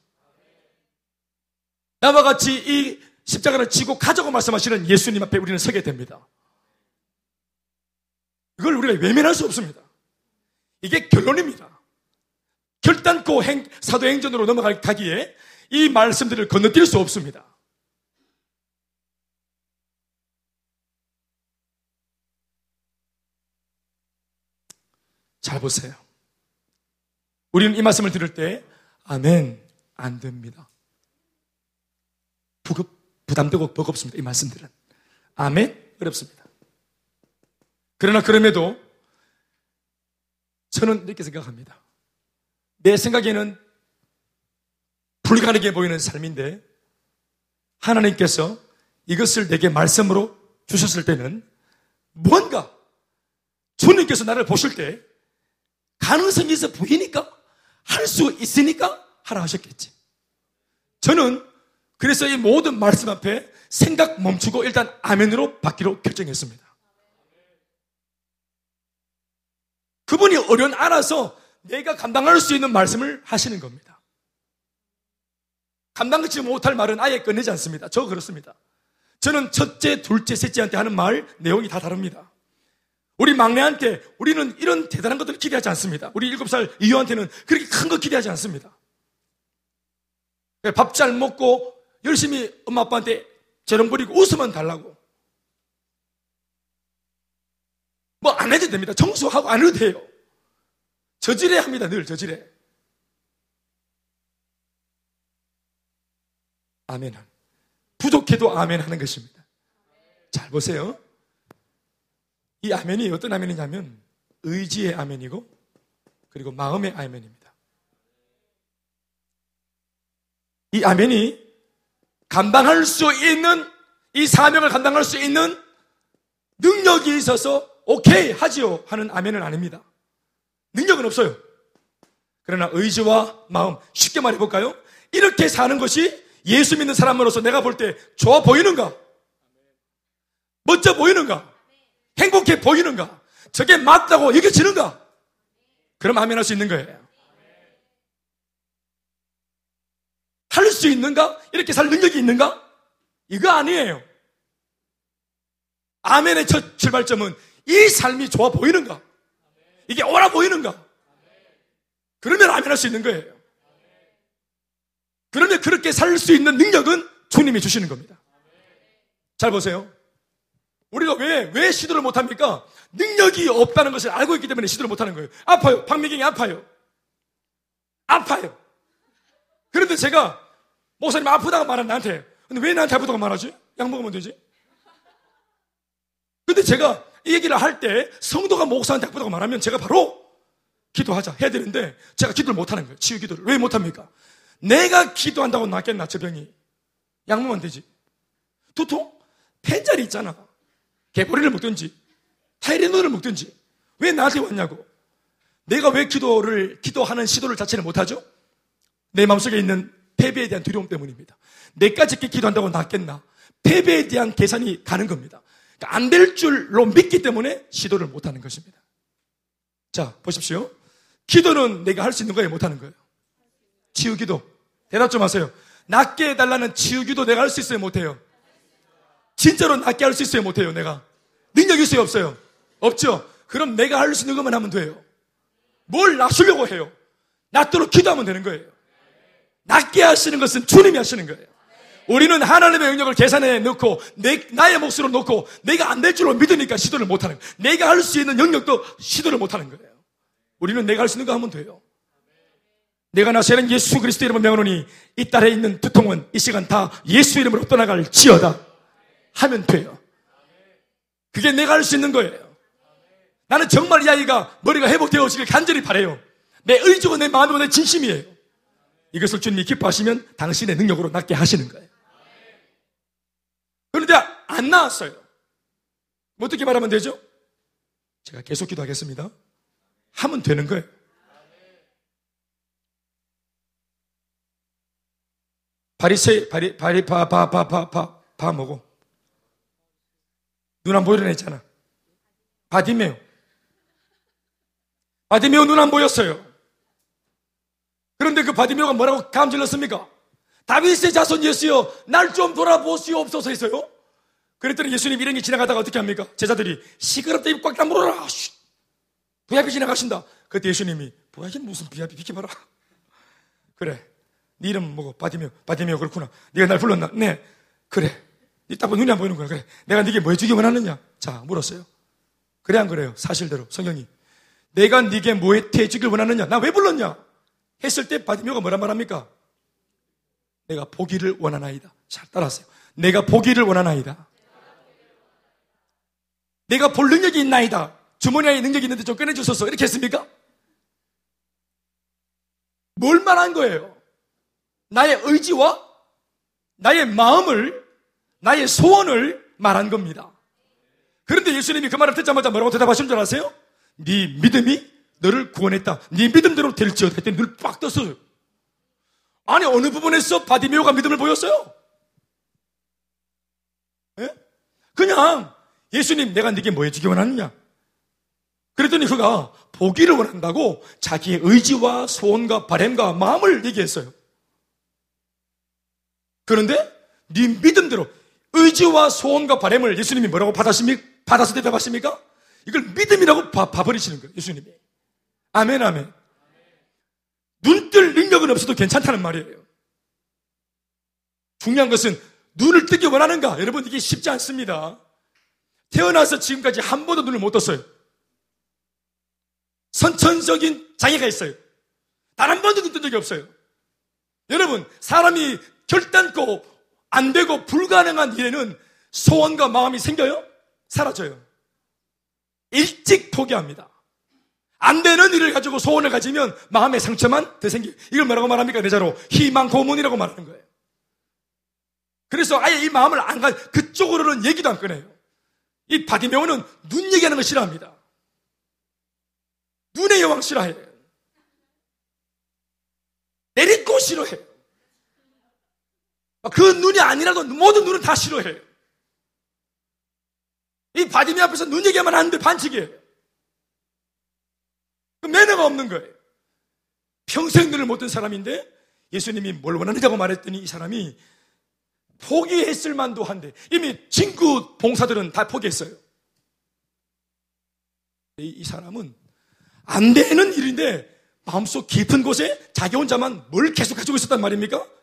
나와 같이 이 십자가를 지고 가자고 말씀하시는 예수님 앞에 우리는 서게 됩니다. 이걸 우리가 외면할 수 없습니다. 이게 결론입니다. 결단코 행, 사도행전으로 넘어가기에 이 말씀들을 건너뛸 수 없습니다. 잘 보세요. 우리는 이 말씀을 들을 때, 아멘, 안 됩니다. 부급, 부담되고 버겁습니다. 이 말씀들은. 아멘, 어렵습니다. 그러나 그럼에도 저는 이렇게 생각합니다. 내 생각에는 불가능해 보이는 삶인데 하나님께서 이것을 내게 말씀으로 주셨을 때는 뭔가 주님께서 나를 보실 때 가능성이 있어 보이니까 할 수 있으니까 하라 하셨겠지. 저는 그래서 이 모든 말씀 앞에 생각 멈추고 일단 아멘으로 받기로 결정했습니다. 그분이 어려운 알아서 내가 감당할 수 있는 말씀을 하시는 겁니다. 감당하지 못할 말은 아예 꺼내지 않습니다. 저 그렇습니다. 저는 첫째, 둘째, 셋째한테 하는 말 내용이 다 다릅니다. 우리 막내한테 우리는 이런 대단한 것들을 기대하지 않습니다. 우리 일곱 살 이효한테는 그렇게 큰 거 기대하지 않습니다. 밥 잘 먹고 열심히 엄마 아빠한테 재롱 부리고 웃으면 달라고. 뭐 안 해도 됩니다. 청소하고 안 해도 돼요. 저질해 합니다. 늘 저질해. 아멘. 부족해도 아멘 하는 것입니다. 잘 보세요. 이 아멘이 어떤 아멘이냐면 의지의 아멘이고 그리고 마음의 아멘입니다. 이 아멘이 감당할 수 있는 이 사명을 감당할 수 있는 능력이 있어서 오케이 하지요 하는 아멘은 아닙니다. 능력은 없어요. 그러나 의지와 마음 쉽게 말해 볼까요? 이렇게 사는 것이 예수 믿는 사람으로서 내가 볼 때 좋아 보이는가? 멋져 보이는가? 행복해 보이는가? 저게 맞다고 여겨지는가? 그럼 아멘할 수 있는 거예요. 할 수 있는가? 이렇게 살 능력이 있는가? 이거 아니에요. 아멘의 첫 출발점은 이 삶이 좋아 보이는가? 이게 옳아 보이는가? 그러면 아멘 할 수 있는 거예요. 그러면 그렇게 살 수 있는 능력은 주님이 주시는 겁니다. 잘 보세요. 우리가 왜, 왜 시도를 못합니까? 능력이 없다는 것을 알고 있기 때문에 시도를 못하는 거예요. 아파요. 박미경이 아파요. 아파요. 그런데 제가, 목사님 아프다고 말한 나한테, 근데 왜 나한테 아프다고 말하지? 약 먹으면 되지? 근데 제가 이 얘기를 할 때 성도가 목사한테 아프다고 말하면 제가 바로 기도하자 해야 되는데 제가 기도를 못하는 거예요. 치유 기도를. 왜 못합니까? 내가 기도한다고 낫겠나, 저 병이. 약 먹으면 되지. 두통? 펜자리 있잖아. 개보리를 먹든지 타이레놀을 먹든지 왜 나한테 왔냐고. 내가 왜 기도를, 기도하는 시도를 자체를 못하죠? 내 마음속에 있는 패배에 대한 두려움 때문입니다. 내까지 이렇게 기도한다고 낫겠나? 패배에 대한 계산이 가는 겁니다. 그러니까 안될 줄로 믿기 때문에 시도를 못하는 것입니다. 자, 보십시오. 기도는 내가 할 수 있는 거예요? 못하는 거예요? 치유기도. 대답 좀 하세요. 낫게 해달라는 치유기도 내가 할 수 있어요? 못해요? 진짜로 낫게 할 수 있어요? 못해요? 내가? 능력이 있어요? 없어요? 없죠? 그럼 내가 할 수 있는 것만 하면 돼요. 뭘 낫으려고 해요? 낫도록 기도하면 되는 거예요. 낫게 하시는 것은 주님이 하시는 거예요. 우리는 하나님의 영역을 계산해 넣고 내, 나의 몫으로 놓고 내가 안 될 줄로 믿으니까 시도를 못하는 거예요. 내가 할 수 있는 영역도 시도를 못하는 거예요. 우리는 내가 할 수 있는 거 하면 돼요. 내가 나서는 예수 그리스도 이름을 명하노니 이 딸에 있는 두통은 이 시간 다 예수 이름으로 떠나갈 지어다 하면 돼요. 그게 내가 할 수 있는 거예요. 나는 정말 이 아이가 머리가 회복되어지길 간절히 바래요. 내 의지고 내 마음이고 내 진심이에요. 이것을 주님이 기뻐하시면 당신의 능력으로 낫게 하시는 거예요. 그런데 안 나왔어요. 어떻게 말하면 되죠? 제가 계속 기도하겠습니다. 하면 되는 거예요. 바리세 바리 바리 바 바 바 바바바 뭐고 눈 안 보이는 애 있잖아. 바디메오. 바디메오 눈 안 보였어요. 그런데 그 바디메오가 뭐라고 고함질렀습니까? 다윗의 자손 예수여 날 좀 돌아보시옵소서 했어요. 그랬더니 예수님 일행이 지나가다가 어떻게 합니까? 제자들이 시끄럽다 입꽉 다물어라. VIP 지나가신다. 그때 예수님이 VIP 무슨 VIP 비켜봐라. 그래. 네 이름 뭐고 바디메오 바디메오 그렇구나. 네가 날 불렀나? 네. 그래. 보면 눈이 안 보이는 거야. 그래. 내가 네게 뭐 해주기 원하느냐? 자 물었어요. 그래 안 그래요? 사실대로 성경이 내가 네게 뭐 해주길 원하느냐? 나 왜 불렀냐? 했을 때 바디메오가 뭐라 말합니까? 내가 보기를 원하나이다. 잘 따라하세요. 내가 보기를 원하나이다. 내가 볼 능력이 있나이다. 주머니 안에 능력이 있는데 좀 꺼내주소서. 이렇게 했습니까? 뭘 말한 거예요? 나의 의지와 나의 마음을, 나의 소원을 말한 겁니다. 그런데 예수님이 그 말을 듣자마자 뭐라고 대답하신 줄 아세요? 네 믿음이 너를 구원했다. 네 믿음대로 될지어다 했더니 눈을 빡 떴어요. 아니 어느 부분에서 바디메오가 믿음을 보였어요? 예? 그냥 예수님 내가 네게 뭐 해주기 원하느냐? 그랬더니 그가 보기를 원한다고 자기의 의지와 소원과 바램과 마음을 얘기했어요. 그런데 네 믿음대로 의지와 소원과 바램을 예수님이 뭐라고 받았습니까? 받아서 대답하십니까? 이걸 믿음이라고 봐, 봐버리시는 거예요, 예수님이. 아멘, 아멘. 눈 뜰 능력은 없어도 괜찮다는 말이에요. 중요한 것은 눈을 뜨기 원하는가? 여러분, 이게 쉽지 않습니다. 태어나서 지금까지 한 번도 눈을 못 떴어요. 선천적인 장애가 있어요. 단 한 번도 눈 뜬 적이 없어요. 여러분, 사람이 결단코 안 되고 불가능한 일에는 소원과 마음이 생겨요? 사라져요. 일찍 포기합니다. 안 되는 일을 가지고 소원을 가지면 마음의 상처만 더 생겨요. 이걸 뭐라고 말합니까? 내자로 희망 고문이라고 말하는 거예요. 그래서 아예 이 마음을 안 가, 그쪽으로는 얘기도 안 꺼내요. 이 바디메오는 눈 얘기하는 거 싫어합니다. 눈의 여왕 싫어해요. 내리고 싫어해요. 그 눈이 아니라도 모든 눈은 다 싫어해요. 이 바디메 앞에서 눈안 돼, 반칙이에요. 그 매너가 없는 거예요. 평생 눈을 못 뜬 사람인데 예수님이 뭘 원하느냐고 말했더니 이 사람이 포기했을 만도 한데 이미 친구 봉사들은 다 포기했어요. 이 사람은 안 되는 일인데 마음속 깊은 곳에 자기 혼자만 뭘 계속 가지고 있었단 말입니까?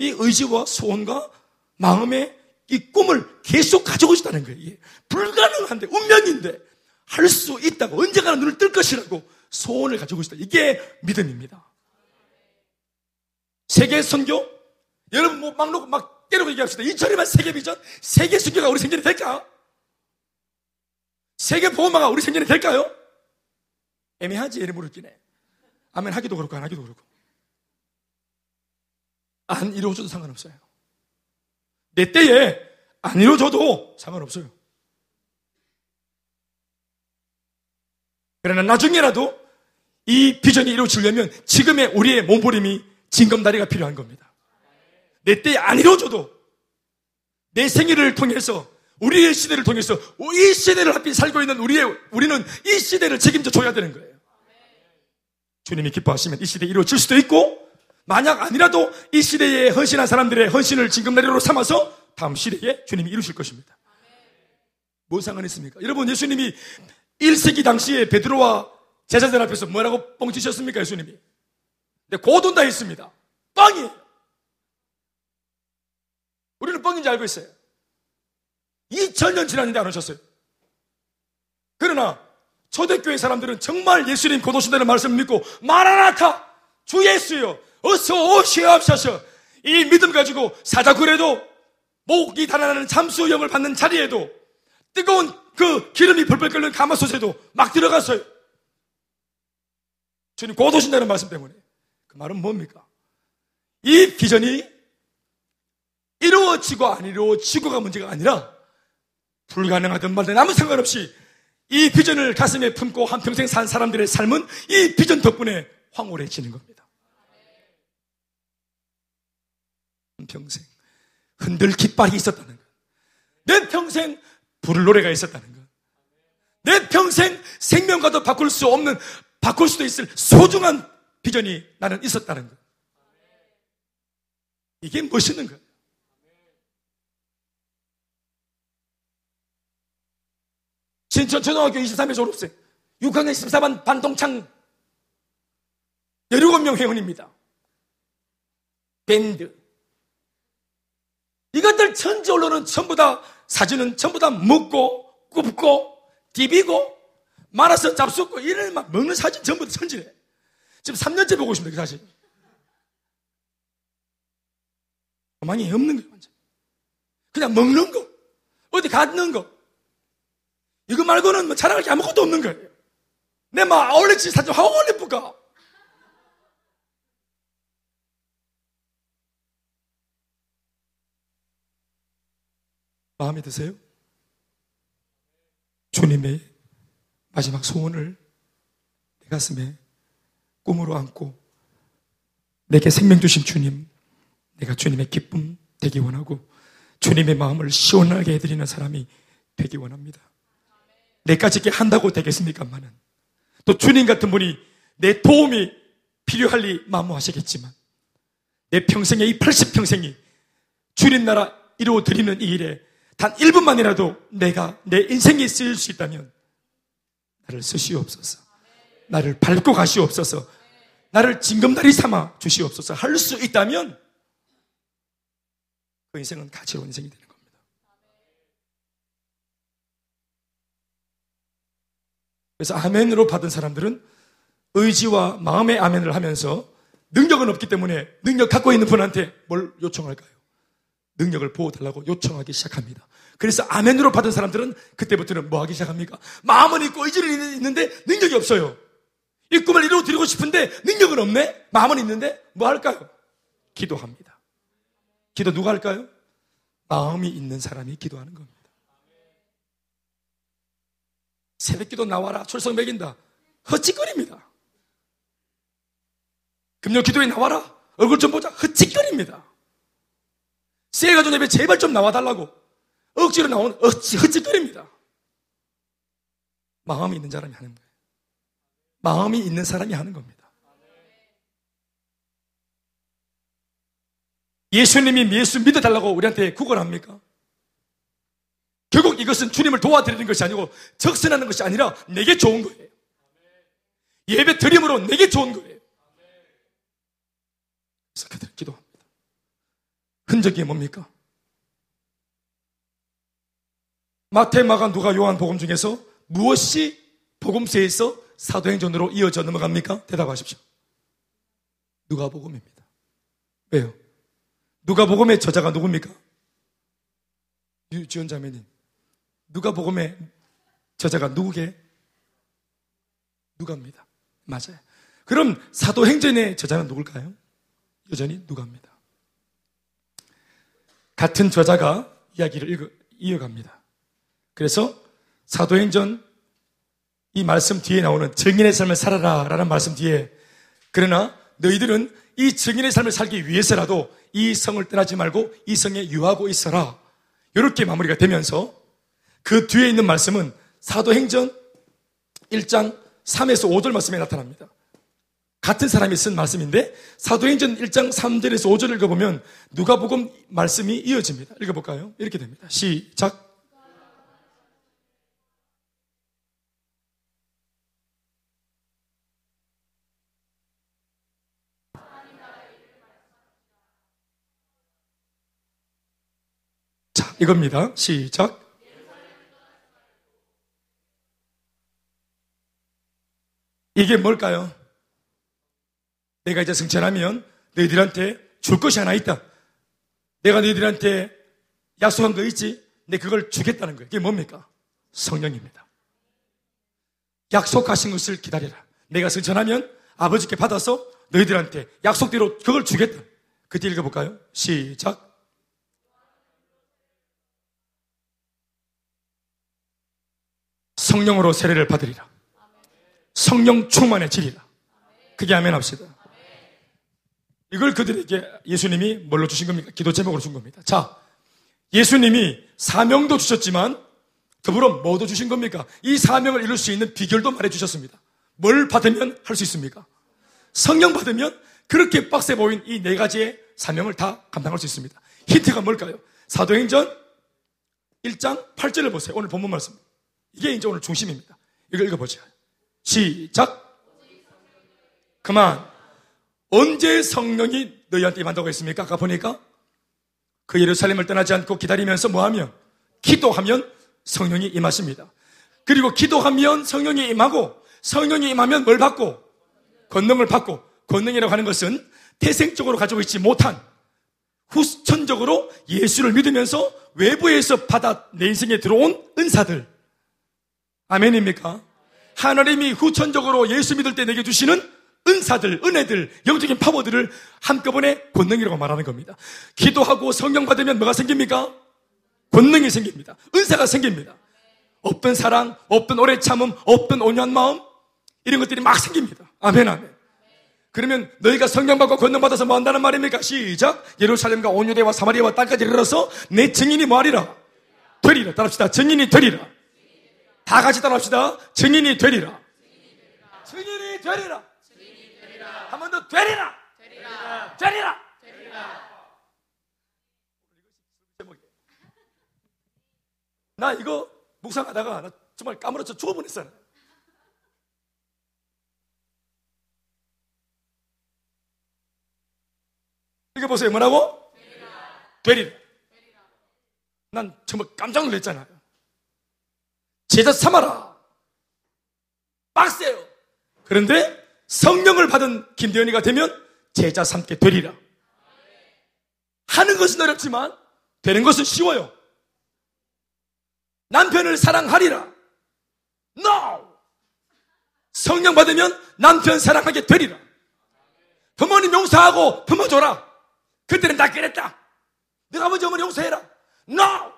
이 의지와 소원과 마음의 이 꿈을 계속 가지고 있다는 거예요. 불가능한데, 운명인데, 할 수 있다고, 언젠가는 눈을 뜰 것이라고 소원을 가지고 있다. 이게 믿음입니다. 세계 선교? 여러분, 뭐, 막 놓고 막 때리고 얘기합시다. 이천이만 세계 비전? 세계 선교가 우리 생전에 될까? 세계 보험마가 우리 생전에 될까요? 애매하지, 예를 물을기네. 아멘 하기도 그렇고, 안 하기도 그렇고. 안 이루어져도 상관없어요. 내 때에 안 이루어져도 상관없어요. 그러나 나중에라도 이 비전이 이루어지려면 지금의 우리의 몸부림이 징검다리가 필요한 겁니다. 내때안 이루어져도 내 생일을 통해서 우리의 시대를 통해서 이 시대를 하필 살고 있는 우리의 우리는 이 시대를 책임져 줘야 되는 거예요. 주님이 기뻐하시면 이 시대에 이루어질 수도 있고 만약 아니라도 이 시대에 헌신한 사람들의 헌신을 징검다리로 삼아서 다음 시대에 주님이 이루실 것입니다. 뭔 상관이 있습니까? 여러분 예수님이 1세기 당시에 베드로와 제자들 앞에서 뭐라고 뻥치셨습니까 예수님이? 네, 고돈다 했습니다. 뻥이 우리는 뻥인지 알고 있어요. 2000년 지났는데 안 오셨어요. 그러나 초대교회 사람들은 정말 예수님 곧 오신다는 말씀을 믿고 마라나타 주 예수여 어서 오시옵소서 이 믿음 가지고 사자굴에도 목이 달아나는 잠수형을 받는 자리에도 뜨거운 그 기름이 벌벌 끓는 가마솥에도 막 들어갔어요. 주님 곧 오신다는 말씀 때문에 그 말은 뭡니까? 이 비전이 이루어지고 안 이루어지고가 문제가 아니라 불가능하든 말든 아무 상관없이 이 비전을 가슴에 품고 한평생 산 사람들의 삶은 이 비전 덕분에 황홀해지는 겁니다. 한 평생 흔들 깃발이 있었다는 것. 내 평생 부를 노래가 있었다는 것. 내 평생 생명과도 바꿀 수 없는, 바꿀 수도 있을 소중한 비전이 나는 있었다는 것. 이게 멋있는 거예요. 신천 초등학교 23회 졸업생, 6학년 14반 반동창 17명 회원입니다. 밴드. 이것들 천지 언론은 전부 다 사진은 전부 다 먹고 굽고 디비고 말아서 잡숫고 이를 막 먹는 사진 전부 다 천지래. 지금 3년째 보고 있습니다, 그 사진. 가망이 없는 거예요, 완전. 그냥 먹는 거. 어디 갖는 거. 이거 말고는 뭐 자랑할 게 아무것도 없는 거예요. 내막 아울렛지 사진 하고 올려볼까? 마음에 드세요? 주님의 마지막 소원을 내 가슴에 꿈으로 안고 내게 생명 주신 주님, 내가 주님의 기쁨 되기 원하고 주님의 마음을 시원하게 해드리는 사람이 되기 원합니다. 내까지 이렇게 한다고 되겠습니까만은 또 주님 같은 분이 내 도움이 필요할 리 마무하시겠지만 내 평생의 이 80평생이 주님 나라 이루어 드리는 이 일에 단 1분만이라도 내가 내 인생에 쓰일 수 있다면 나를 쓰시옵소서. 나를 밟고 가시옵소서. 나를 징검다리 삼아 주시옵소서. 할 수 있다면 그 인생은 가치로운 인생이 되는 겁니다. 그래서 아멘으로 받은 사람들은 의지와 마음의 아멘을 하면서 능력은 없기 때문에 능력 갖고 있는 분한테 뭘 요청할까요? 능력을 보호달라고 요청하기 시작합니다. 그래서 아멘으로 받은 사람들은 그때부터는 뭐 하기 시작합니까? 마음은 있고 의지는 있는데 능력이 없어요. 이 꿈을 이루어 드리고 싶은데 능력은 없네? 마음은 있는데 뭐 할까요? 기도합니다. 기도 누가 할까요? 마음이 있는 사람이 기도하는 겁니다. 새벽 기도 나와라. 출석 매긴다. 헛짓거립니다. 금요 기도에 나와라. 얼굴 좀 보자. 헛짓거립니다. 세가족 예배 제발 좀 나와달라고. 억지로 나오는 어찌, 헛짓거립니다. 마음이 있는 사람이 하는 거예요. 마음이 있는 사람이 하는 겁니다. 예수님이 예수 믿어달라고 우리한테 구걸합니까? 결국 이것은 주님을 도와드리는 것이 아니고 적선하는 것이 아니라 내게 좋은 거예요. 예배 드림으로 내게 좋은 거예요. 그래서 그들 기도합니다. 흔적이 뭡니까? 마태, 마가, 누가, 요한 복음 중에서 무엇이 복음서에서 사도행전으로 이어져 넘어갑니까? 대답하십시오. 누가 복음입니다. 왜요? 누가 복음의 저자가 누굽니까? 유지원 자매님. 누가 복음의 저자가 누구게? 누가입니다. 맞아요. 그럼 사도행전의 저자는 누굴까요? 여전히 누가입니다. 같은 저자가 이야기를 읽어, 이어갑니다. 그래서 사도행전 이 말씀 뒤에 나오는 증인의 삶을 살아라 라는 말씀 뒤에 그러나 너희들은 이 증인의 삶을 살기 위해서라도 이 성을 떠나지 말고 이 성에 유하고 있어라. 이렇게 마무리가 되면서 그 뒤에 있는 말씀은 사도행전 1장 3에서 5절 말씀에 나타납니다. 같은 사람이 쓴 말씀인데 사도행전 1장 3절에서 5절 읽어보면 누가복음 말씀이 이어집니다. 읽어볼까요? 이렇게 됩니다. 시작. 자, 이겁니다. 시작. 이게 뭘까요? 내가 이제 승천하면 너희들한테 줄 것이 하나 있다. 내가 너희들한테 약속한 거 있지? 내 그걸 주겠다는 거예요. 그게 뭡니까? 성령입니다. 약속하신 것을 기다려라. 내가 승천하면 아버지께 받아서 너희들한테 약속대로 그걸 주겠다. 그때 읽어볼까요? 시작. 성령으로 세례를 받으리라. 성령 충만해지리라. 그게 아멘 합시다. 이걸 그들에게 예수님이 뭘로 주신 겁니까? 기도 제목으로 준 겁니다. 자, 예수님이 사명도 주셨지만 더불어 뭐도 주신 겁니까? 이 사명을 이룰 수 있는 비결도 말해 주셨습니다. 뭘 받으면 할 수 있습니까? 성령 받으면 그렇게 빡세 보인 이 네 가지의 사명을 다 감당할 수 있습니다. 힌트가 뭘까요? 사도행전 1장 8절을 보세요. 오늘 본문 말씀. 이게 이제 오늘 중심입니다. 이걸 읽어보죠. 시작. 그만. 언제 성령이 너희한테 임한다고 했습니까? 아까 보니까 그 예루살렘을 떠나지 않고 기다리면서 뭐하면 기도하면 성령이 임하십니다. 그리고 기도하면 성령이 임하고 성령이 임하면 뭘 받고 권능을 받고 권능이라고 하는 것은 태생적으로 가지고 있지 못한 후천적으로 예수를 믿으면서 외부에서 받아 내 인생에 들어온 은사들 아멘입니까? 하나님이 후천적으로 예수 믿을 때 내게 주시는 은사들, 은혜들, 영적인 파워들을 한꺼번에 권능이라고 말하는 겁니다. 기도하고 성령 받으면 뭐가 생깁니까? 권능이 생깁니다. 은사가 생깁니다. 없던 사랑, 없던 오래 참음, 없던 온유한 마음, 이런 것들이 막 생깁니다. 아멘, 아멘. 그러면 너희가 성령 받고 권능 받아서 뭐 한다는 말입니까? 시작. 예루살렘과 온유대와 사마리아와 땅까지 이르러서 내 증인이 뭐하리라? 되리라. 따라합시다. 증인이 되리라. 다 같이 따라합시다. 증인이 되리라. 증인이 되리라. 한 번더 되리라. 되리라. 되리라. 나 이거 묵상하다가 나 정말 까무러쳐 죽어버렸어요. 이거 보세요. 뭐라고? 되리라. 되리라. 난 정말 깜짝 놀랐잖아요. 제자 삼아라. 빡세요. 그런데 성령을 받은 김대현이가 되면 제자 삼게 되리라. 하는 것은 어렵지만 되는 것은 쉬워요. 남편을 사랑하리라. No! 성령 받으면 남편 사랑하게 되리라. 부모님 용서하고 부모 줘라. 그때는 다 그랬다. 내가 아버지 어머니 용서해라. No!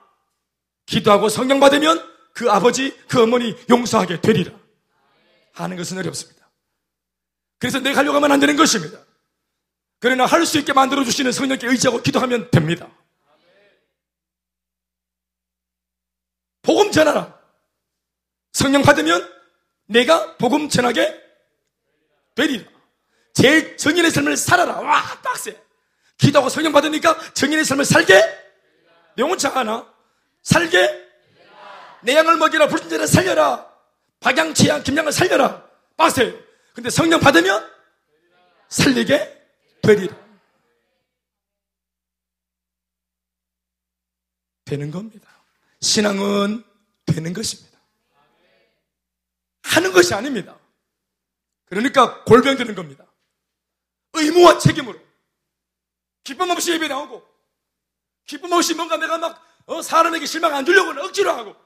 기도하고 성령 받으면 그 아버지, 그 어머니 용서하게 되리라. 하는 것은 어렵습니다. 그래서 내가 하려고 하면 안 되는 것입니다. 그러나 할 수 있게 만들어 주시는 성령께 의지하고 기도하면 됩니다. 복음 전하라. 성령 받으면 내가 복음 전하게 되리라. 제 정인의 삶을 살아라. 와, 빡세. 기도하고 성령 받으니까 정인의 삶을 살게? 명운차 하나. 살게? 내 양을 먹이라 불신자를 살려라. 박양, 지양, 김양을 살려라. 빠세요. 근데 성령 받으면 살리게 되리라. 되는 겁니다. 신앙은 되는 것입니다. 하는 것이 아닙니다. 그러니까 골병 되는 겁니다. 의무와 책임으로. 기쁨 없이 예배 나오고, 기쁨 없이 뭔가 내가 막, 어, 사람에게 실망 안 주려고 억지로 하고,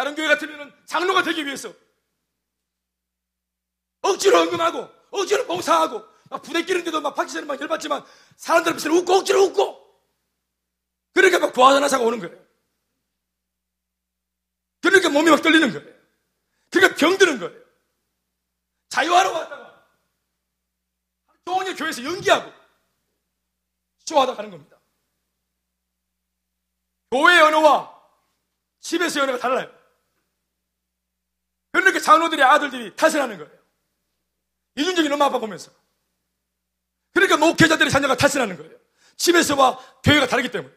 다른 교회 같으면 장로가 되기 위해서 억지로 헌금하고 억지로 봉사하고 막 부대끼는데도 막 박지선은 막 열받지만 사람들 앞에서 웃고 억지로 웃고 그러니까 막 부하자나사가 오는 거예요. 그러니까 몸이 막 떨리는 거예요. 그러니까 병드는 거예요. 자유하러 왔다가 종일 교회에서 연기하고 쇼하다 가는 겁니다. 교회 언어와 집에서 언어가 달라요. 그러니까 장로들의 아들들이 탈선하는 거예요. 이준적인 엄마 아빠 보면서. 그러니까 목회자들의 자녀가 탈선하는 거예요. 집에서와 교회가 다르기 때문에.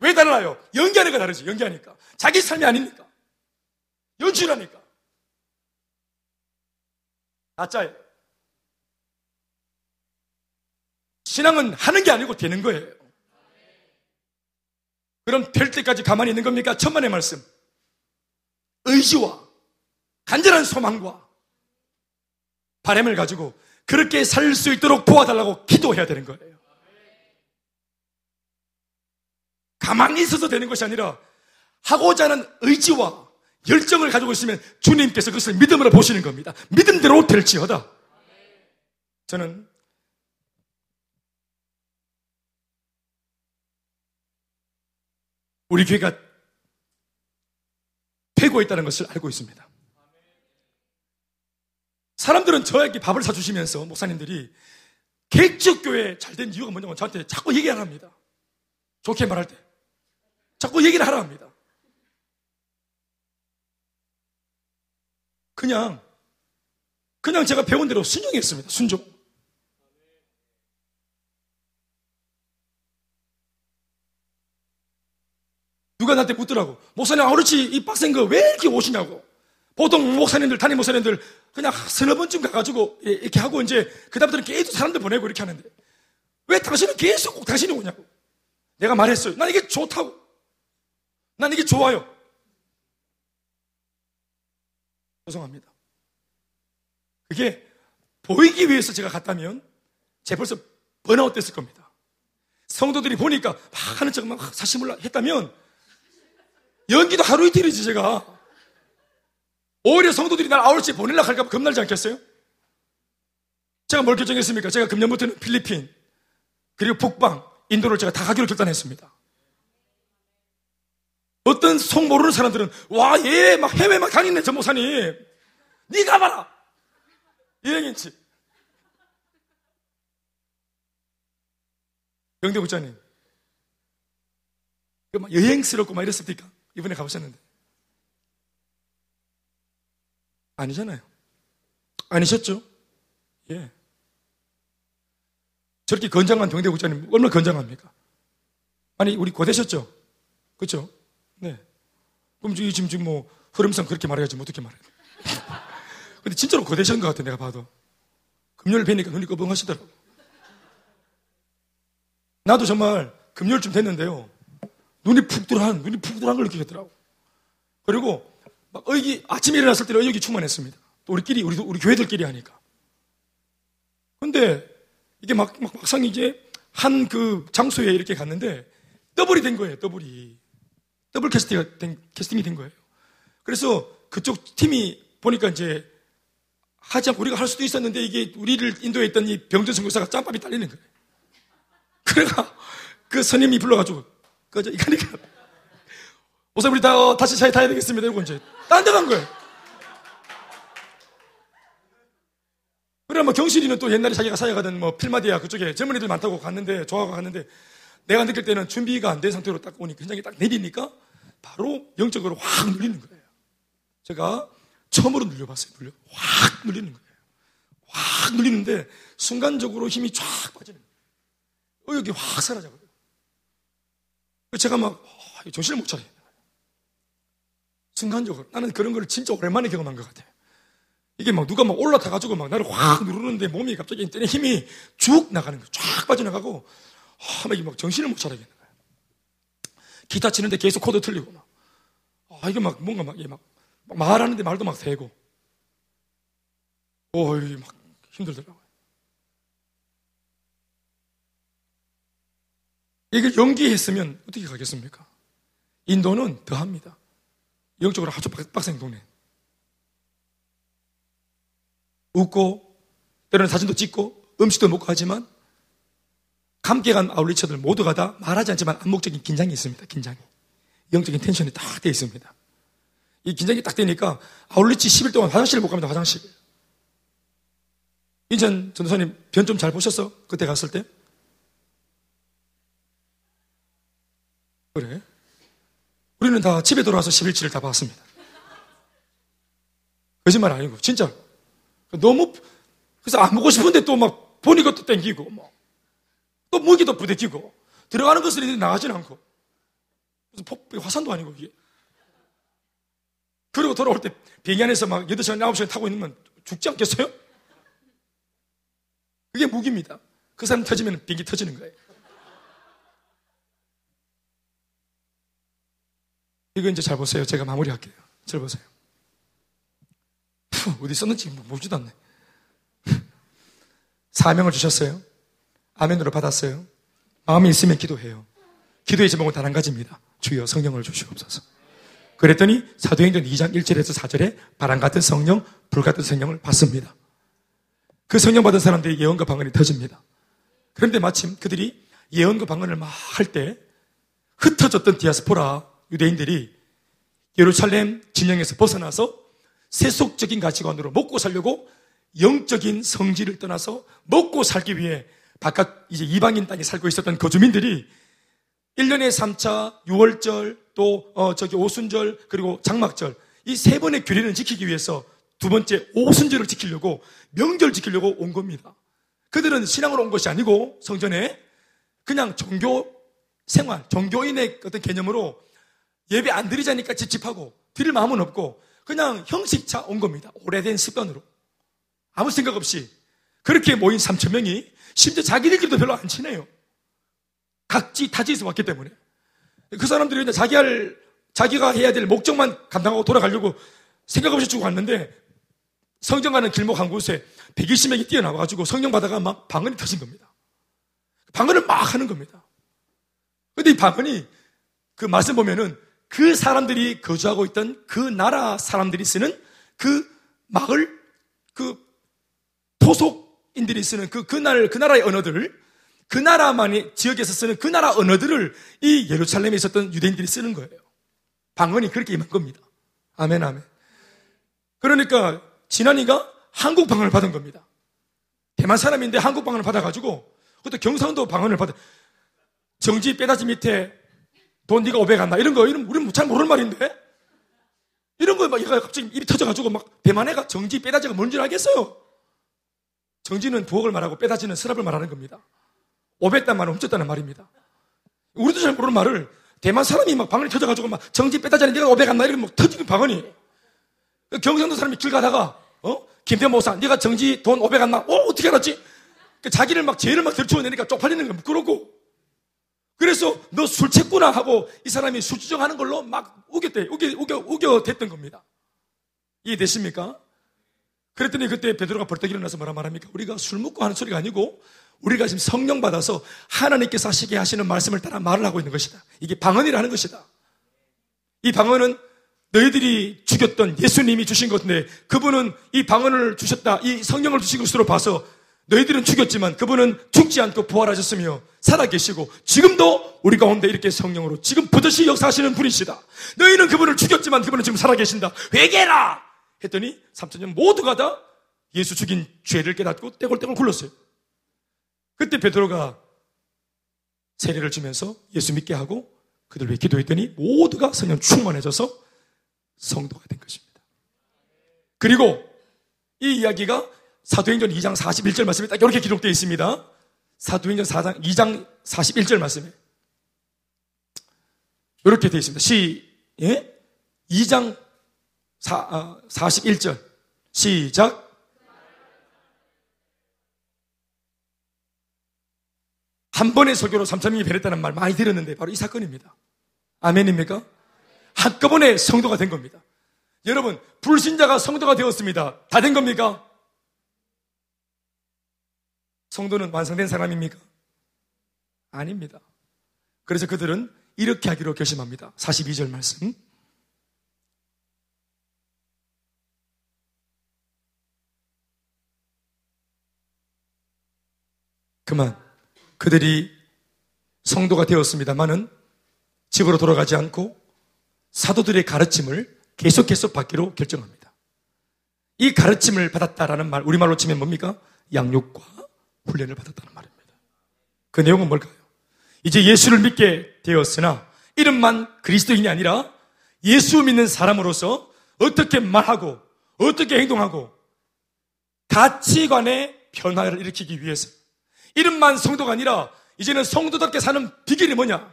왜 달라요? 연기하니까 다르지, 연기하니까. 자기 삶이 아니니까. 연출하니까. 가짜예요. 신앙은 하는 게 아니고 되는 거예요. 그럼 될 때까지 가만히 있는 겁니까? 천만의 말씀. 의지와 간절한 소망과 바램을 가지고 그렇게 살 수 있도록 도와달라고 기도해야 되는 거예요. 가만히 있어서 되는 것이 아니라 하고자 하는 의지와 열정을 가지고 있으면 주님께서 그것을 믿음으로 보시는 겁니다. 믿음대로 될지어다. 저는 우리 교회가 패고 있다는 것을 알고 있습니다. 사람들은 저에게 밥을 사주시면서 목사님들이 개척교회 잘 된 이유가 뭐냐면 저한테 자꾸 얘기를 합니다. 좋게 말할 때. 자꾸 얘기를 하라 합니다. 그냥, 그냥 제가 배운 대로 순종했습니다. 순종. 누가 나한테 묻더라고. 목사님, 아우르치 이 빡센 거 왜 이렇게 오시냐고. 보통 목사님들, 담임 목사님들 그냥 서너 번쯤 가가지고 이렇게 하고 이제 그다음부터는 계속 사람들 보내고 이렇게 하는데 왜 당신은 계속 꼭 당신이 오냐고. 내가 말했어요. 난 이게 좋다고. 난 이게 좋아요. 죄송합니다. 그게 보이기 위해서 제가 갔다면 제 벌써 번아웃 됐을 겁니다. 성도들이 보니까 막 하는 척 막 사심을 했다면 연기도 하루 이틀이지 제가. 오히려 성도들이 날 아울지 보내려고 할까 봐 겁나지 않겠어요? 제가 뭘 결정했습니까? 제가 금년부터는 필리핀, 그리고 북방, 인도를 제가 다 가기로 결단했습니다. 어떤 속 모르는 사람들은 와, 얘 막 해외 막 다니네, 전 목사님. 니 가봐라! 여행인지. 영대 부자님. 그 여행스럽고 막 이랬습니까? 이번에 가보셨는데. 아니잖아요. 아니셨죠? 예. 저렇게 건장한 병대 국장님 얼마나 건장합니까? 아니, 우리 고되셨죠? 그렇죠? 네. 그럼 지금, 지금 뭐, 흐름상 그렇게 말해야지, 뭐 어떻게 말해. 근데 진짜로 고되신 것 같아, 내가 봐도. 금요일 뵈니까 눈이 꺼벙하시더라고. 나도 정말 금요일쯤 됐는데요. 눈이 푹 들어한, 눈이 푹 들어한 걸 느끼겠더라고. 그리고 막 의기, 아침에 일어났을 때는 의욕이 충만했습니다. 또 우리끼리, 우리, 우리 교회들끼리 하니까. 근데 이게 막, 막, 막상 이제 한 그 장소에 이렇게 갔는데 더블이 된 거예요, 더블이. 더블 캐스팅이 된, 캐스팅이 된 거예요. 그래서 그쪽 팀이 보니까 이제 하지 않고 우리가 할 수도 있었는데 이게 우리를 인도에 있던 이 병전 선교사가 짬밥이 딸리는 거예요. 그래가 그 선임이 불러가지고, 그저, 이거니까. 우선 우리 다, 어, 다시 차에 타야 되겠습니다. 이러고 이제 딴 데 간 거예요. 그래, 뭐 경실이는 또 옛날에 자기가 사역하던 뭐 필마디아 그쪽에 젊은이들 많다고 갔는데, 좋아하고 갔는데, 내가 느낄 때는 준비가 안 된 상태로 딱 오니까, 현장에 딱 내리니까 바로 영적으로 확 눌리는 거예요. 제가 처음으로 눌려봤어요. 눌려. 확 눌리는 거예요. 확 눌리는데, 순간적으로 힘이 쫙 빠지는 거예요. 의욕이 확 사라져버려요. 제가 막, 어, 정신을 못 차려요. 순간적으로. 나는 그런 걸 진짜 오랜만에 경험한 것 같아요. 이게 막 누가 막 올라타가지고 막 나를 확 누르는데 몸이 갑자기 때는 힘이 쭉 나가는 거예요. 쫙 빠져나가고, 아, 막, 막 정신을 못 차리겠는 거예요. 기타 치는데 계속 코드 틀리고 막. 아, 이게 막 뭔가 막, 막, 막 말하는데 말도 막 되고. 어이, 막 힘들더라고요. 이걸 연기했으면 어떻게 가겠습니까? 인도는 더 합니다. 영적으로 아주 빡센 동네. 웃고, 때로는 사진도 찍고, 음식도 먹고 하지만, 함께 간 아울리처들 모두가 다 말하지 않지만 암묵적인 긴장이 있습니다. 긴장이. 영적인 텐션이 딱 되어 있습니다. 이 긴장이 딱 되니까 아울리치 10일 동안 화장실을 못 갑니다, 화장실. 인천 전도사님 변 좀 잘 보셨어? 그때 갔을 때? 그래? 우리는 다 집에 돌아와서 10일치를 다 봤습니다. 거짓말 아니고, 진짜. 너무, 그래서 안 보고 싶은데 또 막 보니까 또 땡기고, 뭐. 또 무기도 부대끼고, 들어가는 것은 나가진 않고. 무슨 폭, 화산도 아니고, 이게. 그리고 돌아올 때 비행기 안에서 막 8시간, 9시간 타고 있으면 죽지 않겠어요? 그게 무기입니다. 그 사람 터지면 비행기 터지는 거예요. 이거 이제 잘 보세요. 제가 마무리할게요. 잘 보세요. 어디 썼는지 모르지도 않네. 사명을 주셨어요. 아멘으로 받았어요. 마음이 있으면 기도해요. 기도의 제목은 단 한 가지입니다. 주여 성령을 주시옵소서. 그랬더니 사도행전 2장 1절에서 4절에 바람 같은 성령, 불 같은 성령을 받습니다. 그 성령 받은 사람들이 예언과 방언이 터집니다. 그런데 마침 그들이 예언과 방언을 막 할 때 흩어졌던 디아스포라 유대인들이 예루살렘 진영에서 벗어나서 세속적인 가치관으로 먹고 살려고 영적인 성질을 떠나서 먹고 살기 위해 바깥 이제 이방인 땅에 살고 있었던 거주민들이 1년에 3차 6월절 또 어, 저기 오순절 그리고 장막절 이 세 번의 규례를 지키기 위해서 두 번째 오순절을 지키려고 명절 지키려고 온 겁니다. 그들은 신앙으로 온 것이 아니고 성전에 그냥 종교 생활, 종교인의 어떤 개념으로 예배 안 드리자니까 찝찝하고 드릴 마음은 없고 그냥 형식차 온 겁니다. 오래된 습관으로. 아무 생각 없이 그렇게 모인 3천 명이 심지어 자기들끼리도 별로 안 친해요. 각지 타지에서 왔기 때문에. 그 사람들이 이제 자기 할, 자기가 해야 될 목적만 감당하고 돌아가려고 생각 없이 주고 왔는데 성경 가는 길목 한 곳에 120명이 뛰어나와가지고 성령 받아가 막 방언이 터진 겁니다. 방언을 막 하는 겁니다. 근데 이 방언이 그 말씀 보면은 그 사람들이 거주하고 있던 그 나라 사람들이 쓰는 그 마을, 그 토속인들이 쓰는 그, 그 날, 그 나라의 언어들을 그 나라만이 지역에서 쓰는 그 나라 언어들을 이 예루살렘에 있었던 유대인들이 쓰는 거예요. 방언이 그렇게 임한 겁니다. 아멘, 아멘. 그러니까 지난이가 한국 방언을 받은 겁니다. 대만 사람인데 한국 방언을 받아가지고 그것도 경상도 방언을 받아 정지 빼다지 밑에 돈 네가 500 안나 이런 거 이런 우리는 잘 모르는 말인데 이런 거 막 얘가 갑자기 입이 터져가지고 막 대만 애가 정지 빼다지가 뭔지 알겠어요. 정지는 부엌을 말하고 빼다지는 서랍을 말하는 겁니다. 500단 말은 훔쳤다는 말입니다. 우리도 잘 모르는 말을 대만 사람이 막 방언이 터져가지고 막 정지 빼다자니 네가 500 안나 이렇게 막 터지는 방언이. 그 경상도 사람이 길 가다가 어 김태 모사 네가 정지 돈 500 안나 어 어떻게 알았지? 그 자기를 막 죄를 막 들추어내니까 쪽팔리는 거 부끄럽고 그래서 너 술 취했구나 하고 이 사람이 술 주정하는 걸로 막 우겼대 우겨 우겨 우겨 댔던 겁니다. 이해되십니까? 그랬더니 그때 베드로가 벌떡 일어나서 뭐라 말합니까? 우리가 술 먹고 하는 소리가 아니고 우리가 지금 성령 받아서 하나님께서 하시게 하시는 말씀을 따라 말을 하고 있는 것이다. 이게 방언이라는 것이다. 이 방언은 너희들이 죽였던 예수님이 주신 것인데 그분은 이 방언을 주셨다. 이 성령을 주신 것으로 봐서 너희들은 죽였지만 그분은 죽지 않고 부활하셨으며 살아계시고 지금도 우리 가운데 이렇게 성령으로 지금 부듯이 역사하시는 분이시다. 너희는 그분을 죽였지만 그분은 지금 살아계신다. 회개라! 했더니 3천년 모두가 다 예수 죽인 죄를 깨닫고 떼굴떼굴 굴렀어요. 그때 베드로가 세례를 주면서 예수 믿게 하고 그들 위해 기도했더니 모두가 성령 충만해져서 성도가 된 것입니다. 그리고 이 이야기가 사도행전 2장 41절 말씀에 딱 이렇게 기록되어 있습니다. 사도행전 4장, 2장 41절 말씀에. 이렇게 되어 있습니다. 시, 예? 2장 4, 아, 41절. 시작. 한 번의 설교로 3천명이 변했다는 말 많이 들었는데 바로 이 사건입니다. 아멘입니까? 한꺼번에 성도가 된 겁니다. 여러분, 불신자가 성도가 되었습니다. 다 된 겁니까? 성도는 완성된 사람입니까? 아닙니다. 그래서 그들은 이렇게 하기로 결심합니다. 42절 말씀. 그만. 그들이 성도가 되었습니다만은 집으로 돌아가지 않고 사도들의 가르침을 계속 계속 받기로 결정합니다. 이 가르침을 받았다라는 말, 우리말로 치면 뭡니까? 양육과 훈련을 받았다는 말입니다. 그 내용은 뭘까요? 이제 예수를 믿게 되었으나 이름만 그리스도인이 아니라 예수 믿는 사람으로서 어떻게 말하고 어떻게 행동하고 가치관의 변화를 일으키기 위해서 이름만 성도가 아니라 이제는 성도답게 사는 비결이 뭐냐?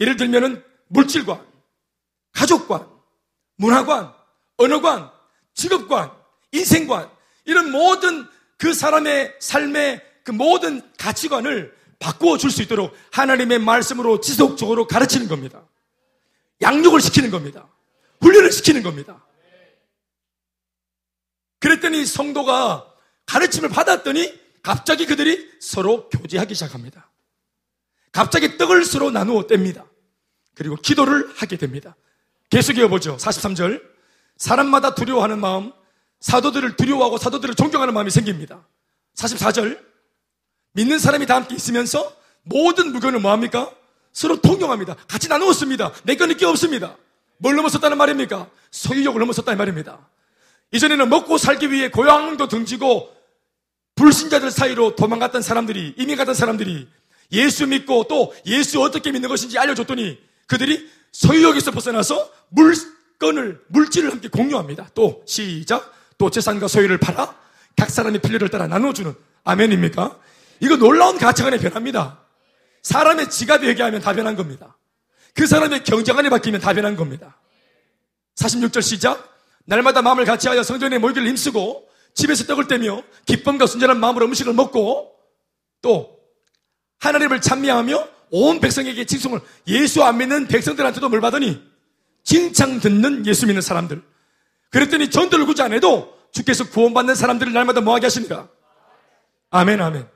예를 들면은 물질관, 가족관, 문화관, 언어관, 직업관, 인생관 이런 모든 그 사람의 삶의 그 모든 가치관을 바꾸어 줄 수 있도록 하나님의 말씀으로 지속적으로 가르치는 겁니다. 양육을 시키는 겁니다. 훈련을 시키는 겁니다. 그랬더니 성도가 가르침을 받았더니 갑자기 그들이 서로 교제하기 시작합니다. 갑자기 떡을 서로 나누어 뗍니다. 그리고 기도를 하게 됩니다. 계속 이어보죠. 43절. 사람마다 두려워하는 마음, 사도들을 두려워하고 사도들을 존경하는 마음이 생깁니다. 44절. 믿는 사람이 다 함께 있으면서 모든 물건을 뭐합니까? 서로 통용합니다. 같이 나누었습니다. 내 거는 게 없습니다. 뭘 넘어섰다는 말입니까? 소유욕을 넘어섰다는 말입니다. 이전에는 먹고 살기 위해 고향도 등지고 불신자들 사이로 도망갔던 사람들이, 이민 갔던 사람들이 예수 믿고 또 예수 어떻게 믿는 것인지 알려줬더니 그들이 소유욕에서 벗어나서 물건을, 물질을 함께 공유합니다. 또 시작. 또 재산과 소유를 팔아 각 사람의 필요를 따라 나눠주는 아멘입니까? 이거 놀라운 가치관의 변화입니다. 사람의 지갑이 회개하면 다 변한 겁니다. 그 사람의 경제관이 바뀌면 다 변한 겁니다. 46절 시작. 날마다 마음을 같이하여 성전에 모이기를 힘쓰고 집에서 떡을 떼며 기쁨과 순전한 마음으로 음식을 먹고 또 하나님을 찬미하며 온 백성에게 칭송을 예수 안 믿는 백성들한테도 뭘 받으니 칭찬 듣는 예수 믿는 사람들. 그랬더니 전도를 굳이 안 해도 주께서 구원받는 사람들을 날마다 뭐하게 하십니까? 아멘, 아멘.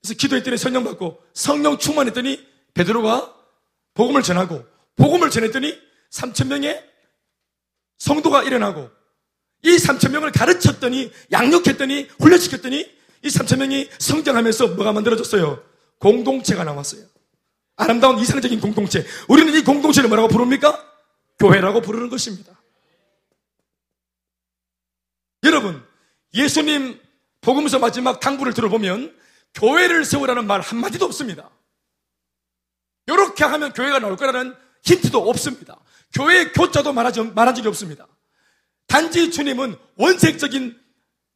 그래서 기도했더니 성령 받고 성령 충만했더니 베드로가 복음을 전하고 복음을 전했더니 3천 명의 성도가 일어나고 이 3천 명을 가르쳤더니 양육했더니 훈련시켰더니 이 3천 명이 성장하면서 뭐가 만들어졌어요? 공동체가 나왔어요. 아름다운 이상적인 공동체. 우리는 이 공동체를 뭐라고 부릅니까? 교회라고 부르는 것입니다. 여러분, 예수님 복음서 마지막 당부를 들어보면 교회를 세우라는 말 한마디도 없습니다. 이렇게 하면 교회가 나올 거라는 힌트도 없습니다. 교회의 교자도 말하지, 말한 적이 없습니다. 단지 주님은 원색적인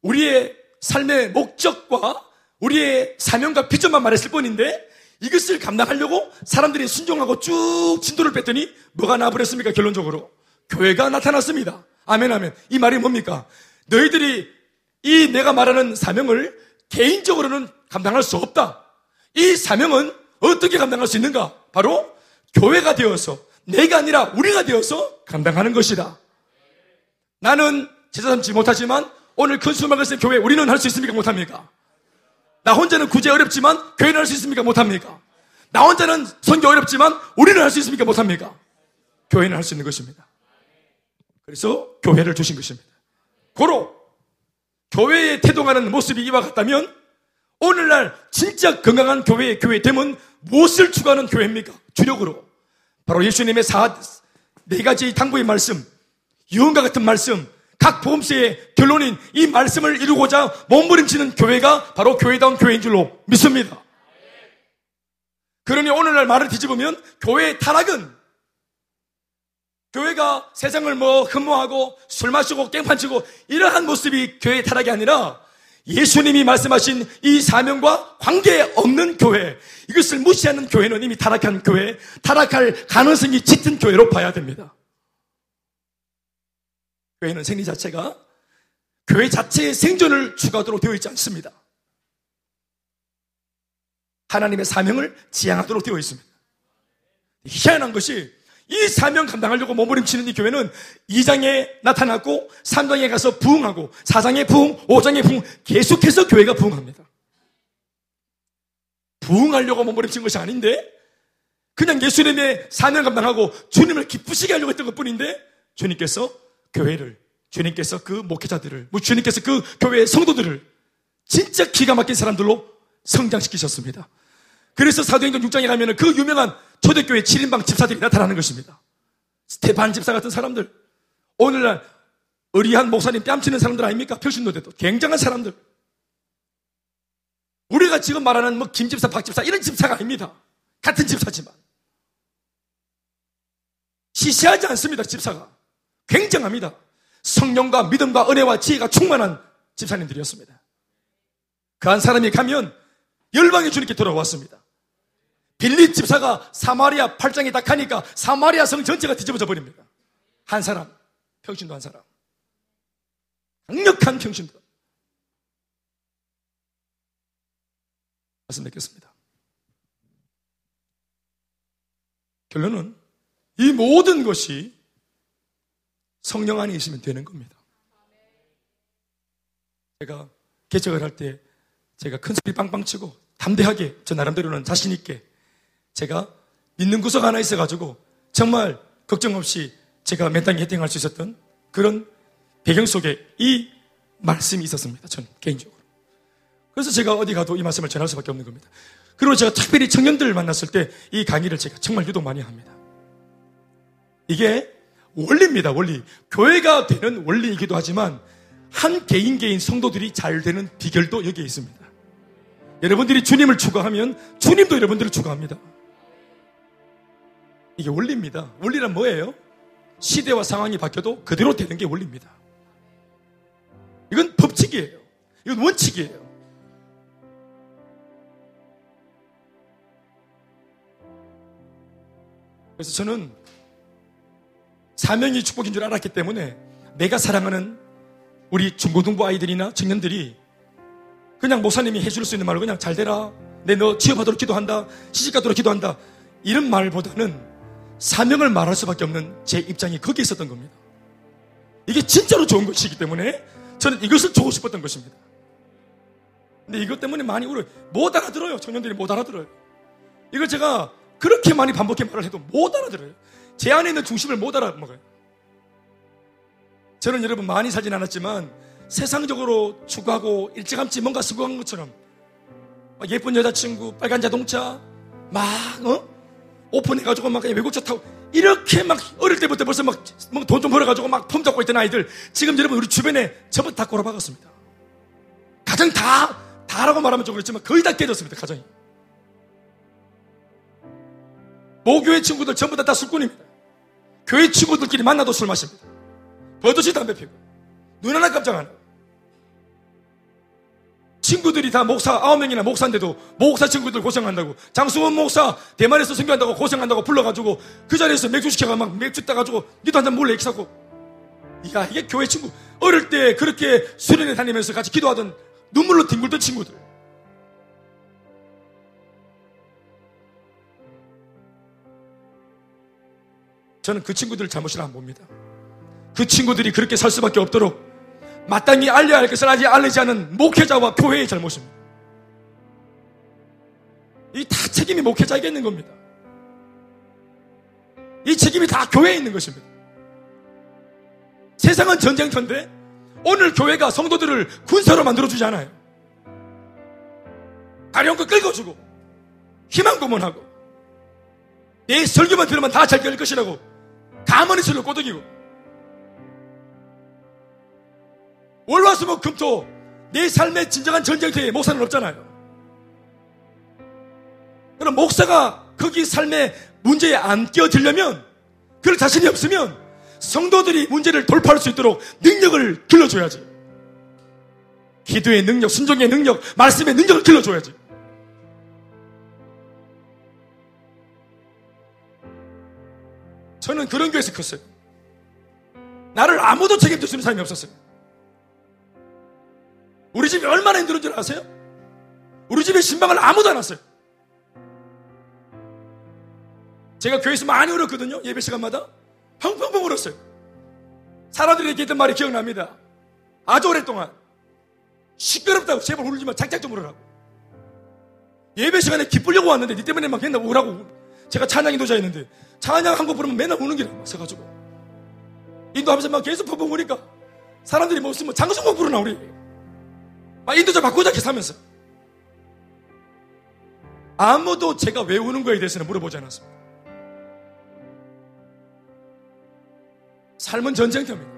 우리의 삶의 목적과 우리의 사명과 비전만 말했을 뿐인데 이것을 감당하려고 사람들이 순종하고 쭉 진도를 뺐더니 뭐가 나버렸습니까? 결론적으로 교회가 나타났습니다. 아멘 아멘. 이 말이 뭡니까? 너희들이 이 내가 말하는 사명을 개인적으로는 감당할 수 없다. 이 사명은 어떻게 감당할 수 있는가? 바로 교회가 되어서 내가 아니라 우리가 되어서 감당하는 것이다. 나는 제자 삼지 못하지만 오늘 큰 수막을 쓴 교회 우리는 할 수 있습니까? 못합니까? 나 혼자는 구제 어렵지만 교회는 할 수 있습니까? 못합니까? 나 혼자는 선교 어렵지만 우리는 할 수 있습니까? 못합니까? 교회는 할 수 있는 것입니다. 그래서 교회를 주신 것입니다. 고로 교회에 태동하는 모습이 이와 같다면 오늘날 진짜 건강한 교회의 교회됨은 무엇을 추구하는 교회입니까? 주력으로 바로 예수님의 사, 네 가지 당부의 말씀, 유언과 같은 말씀, 각 보험세의 결론인 이 말씀을 이루고자 몸부림치는 교회가 바로 교회다운 교회인 줄로 믿습니다. 그러니 오늘날 말을 뒤집으면 교회의 타락은 교회가 세상을 뭐 흠모하고 술 마시고 깽판 치고 이러한 모습이 교회의 타락이 아니라 예수님이 말씀하신 이 사명과 관계없는 교회, 이것을 무시하는 교회는 이미 타락한 교회, 타락할 가능성이 짙은 교회로 봐야 됩니다. 교회는 생리 자체가 교회 자체의 생존을 추구하도록 되어 있지 않습니다. 하나님의 사명을 지향하도록 되어 있습니다. 희한한 것이 이 사명 감당하려고 몸부림치는 이 교회는 2장에 나타났고 3장에 가서 부흥하고 4장에 부흥, 5장에 부흥 계속해서 교회가 부흥합니다. 부흥하려고 몸부림친 것이 아닌데 그냥 예수님의 사명 감당하고 주님을 기쁘시게 하려고 했던 것뿐인데 주님께서 교회를 주님께서 그 목회자들을 뭐 주님께서 그 교회의 성도들을 진짜 기가 막힌 사람들로 성장시키셨습니다. 그래서 사도행전 6장에 가면 그 유명한 초대교회 7인방 집사들이 나타나는 것입니다. 스테반 집사 같은 사람들, 오늘날 의리한 목사님 뺨치는 사람들 아닙니까? 표신노대도 굉장한 사람들. 우리가 지금 말하는 뭐 김집사, 박집사 이런 집사가 아닙니다. 같은 집사지만. 시시하지 않습니다, 집사가. 굉장합니다. 성령과 믿음과 은혜와 지혜가 충만한 집사님들이었습니다. 그 한 사람이 가면 열방의 주님께 돌아왔습니다. 빌립 집사가 사마리아 팔장에 딱 하니까 사마리아 성 전체가 뒤집어져 버립니다. 한 사람, 평신도 한 사람. 강력한 평신도. 말씀 뵙겠습니다. 결론은 이 모든 것이 성령 안에 있으면 되는 겁니다. 제가 개척을 할 때 제가 큰 소리 빵빵 치고 담대하게 저 나름대로는 자신 있게 제가 믿는 구석 하나 있어가지고 정말 걱정 없이 제가 맨땅에 헤딩할 수 있었던 그런 배경 속에 이 말씀이 있었습니다. 저는 개인적으로. 그래서 제가 어디 가도 이 말씀을 전할 수밖에 없는 겁니다. 그리고 제가 특별히 청년들을 만났을 때 이 강의를 제가 정말 유독 많이 합니다. 이게 원리입니다, 원리. 교회가 되는 원리이기도 하지만 한 개인 개인 성도들이 잘 되는 비결도 여기에 있습니다. 여러분들이 주님을 추구하면 주님도 여러분들을 추구합니다. 이게 원리입니다. 원리란 뭐예요? 시대와 상황이 바뀌어도 그대로 되는 게 원리입니다. 이건 법칙이에요. 이건 원칙이에요. 그래서 저는 사명이 축복인 줄 알았기 때문에 내가 사랑하는 우리 중고등부 아이들이나 청년들이 그냥 목사님이 해줄 수 있는 말로 그냥 잘 되라. 내 너 취업하도록 기도한다. 시집가도록 기도한다. 이런 말보다는 사명을 말할 수밖에 없는 제 입장이 거기에 있었던 겁니다. 이게 진짜로 좋은 것이기 때문에 저는 이것을 주고 싶었던 것입니다. 근데 이것 때문에 많이 울어요. 못 알아들어요. 청년들이 못 알아들어요. 이걸 제가 그렇게 많이 반복해 말을 해도 못 알아들어요. 제 안에 있는 중심을 못 알아먹어요. 저는 여러분 많이 살진 않았지만 세상적으로 추구하고 일찌감치 뭔가 수고한 것처럼 예쁜 여자친구, 빨간 자동차 막 어? 오픈해가지고 막 외국차 타고 이렇게 막 어릴 때부터 벌써 막 돈 좀 벌어가지고 막폼 잡고 있던 아이들 지금 여러분 우리 주변에 전부 다 꼬라박았습니다. 가정 다 다라고 말하면 좀 그렇지만 거의 다 깨졌습니다 가정이. 모교회 친구들 전부 다, 다 술꾼입니다. 교회 친구들끼리 만나도 술 마십니다. 버젓이 담배 피고. 눈 하나 깜짝 안 하고. 친구들이 다 목사 아홉 명이나 목사인데도 목사 친구들 고생한다고 장수원 목사 대만에서 선교한다고 고생한다고 불러가지고 그 자리에서 맥주 시켜가 막 맥주 따가지고 니도 한 잔 몰래 이렇게 사고 야 이게 교회 친구 어릴 때 그렇게 수련회 다니면서 같이 기도하던 눈물로 뒹굴던 친구들 저는 그 친구들 잘못을 안 봅니다. 그 친구들이 그렇게 살 수밖에 없도록 마땅히 알려야 할 것을 아직 알리지 않은 목회자와 교회의 잘못입니다. 이 다 책임이 목회자에게 있는 겁니다. 이 책임이 다 교회에 있는 것입니다. 세상은 전쟁터인데 오늘 교회가 성도들을 군사로 만들어주지 않아요. 가려운 끌어주고 희망 고문하고 내 설교만 들으면 다 잘 될 것이라고 가만히 설로 꼬드기고 월화수목 금토 내 삶의 진정한 전쟁터에 목사는 없잖아요. 그럼 목사가 거기 삶의 문제에 안 끼어들려면 그럴 자신이 없으면 성도들이 문제를 돌파할 수 있도록 능력을 길러줘야지. 기도의 능력, 순종의 능력, 말씀의 능력을 길러줘야지. 저는 그런 교회에서 컸어요. 나를 아무도 있는 사람이 없었어요. 우리 집이 얼마나 힘들은 줄 아세요? 우리 집에 신방을 아무도 안 왔어요. 제가 교회에서 많이 울었거든요. 예배 시간마다. 펑펑펑 울었어요. 사람들이 얘기했던 말이 기억납니다. 아주 오랫동안. 시끄럽다고 제발 울지 마. 작작 좀 울으라고. 예배 시간에 기쁘려고 왔는데 니 때문에 막 맨날 우라고. 제가 찬양 인도자였는데 찬양 한 곡 부르면 맨날 우는 게 서가지고. 인도하면서 막 계속 펑펑 우니까 사람들이 뭐 없으면 장성곡 부르나 우리. 아, 인도자 바꾸자 이렇게 사면서. 아무도 제가 왜 우는 거에 대해서는 물어보지 않았습니다. 삶은 전쟁터입니다.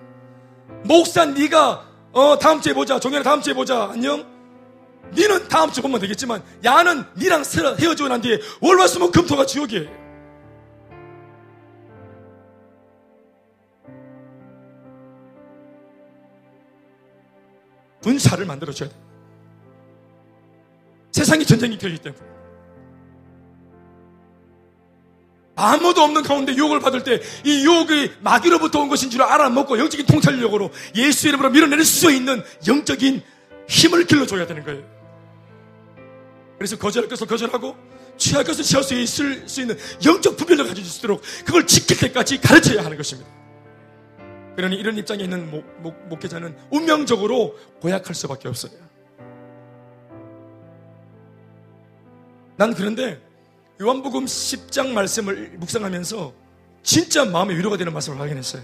목사 네가 어 다음 주에 보자. 종현아 다음 주에 보자. 안녕. 니는 다음 주 보면 되겠지만 야는 니랑 헤어지고 난 뒤에 월화수목 금토가 지옥이에요. 군사를 만들어줘야 돼. 세상이 전쟁이 되기 때문에. 아무도 없는 가운데 유혹을 받을 때 이 유혹이 마귀로부터 온 것인 줄 알아먹고 영적인 통찰력으로 예수 이름으로 밀어낼 수 있는 영적인 힘을 길러줘야 되는 거예요. 그래서 거절할 것을 거절하고 취할 것을 취할 수 있을 수 있는 영적 분별을 가질 수 있도록 그걸 지킬 때까지 가르쳐야 하는 것입니다. 그러니 이런 입장에 있는 목, 목, 목회자는 운명적으로 고약할 수밖에 없어요. 난 그런데 요한복음 10장 말씀을 묵상하면서 진짜 마음의 위로가 되는 말씀을 확인했어요.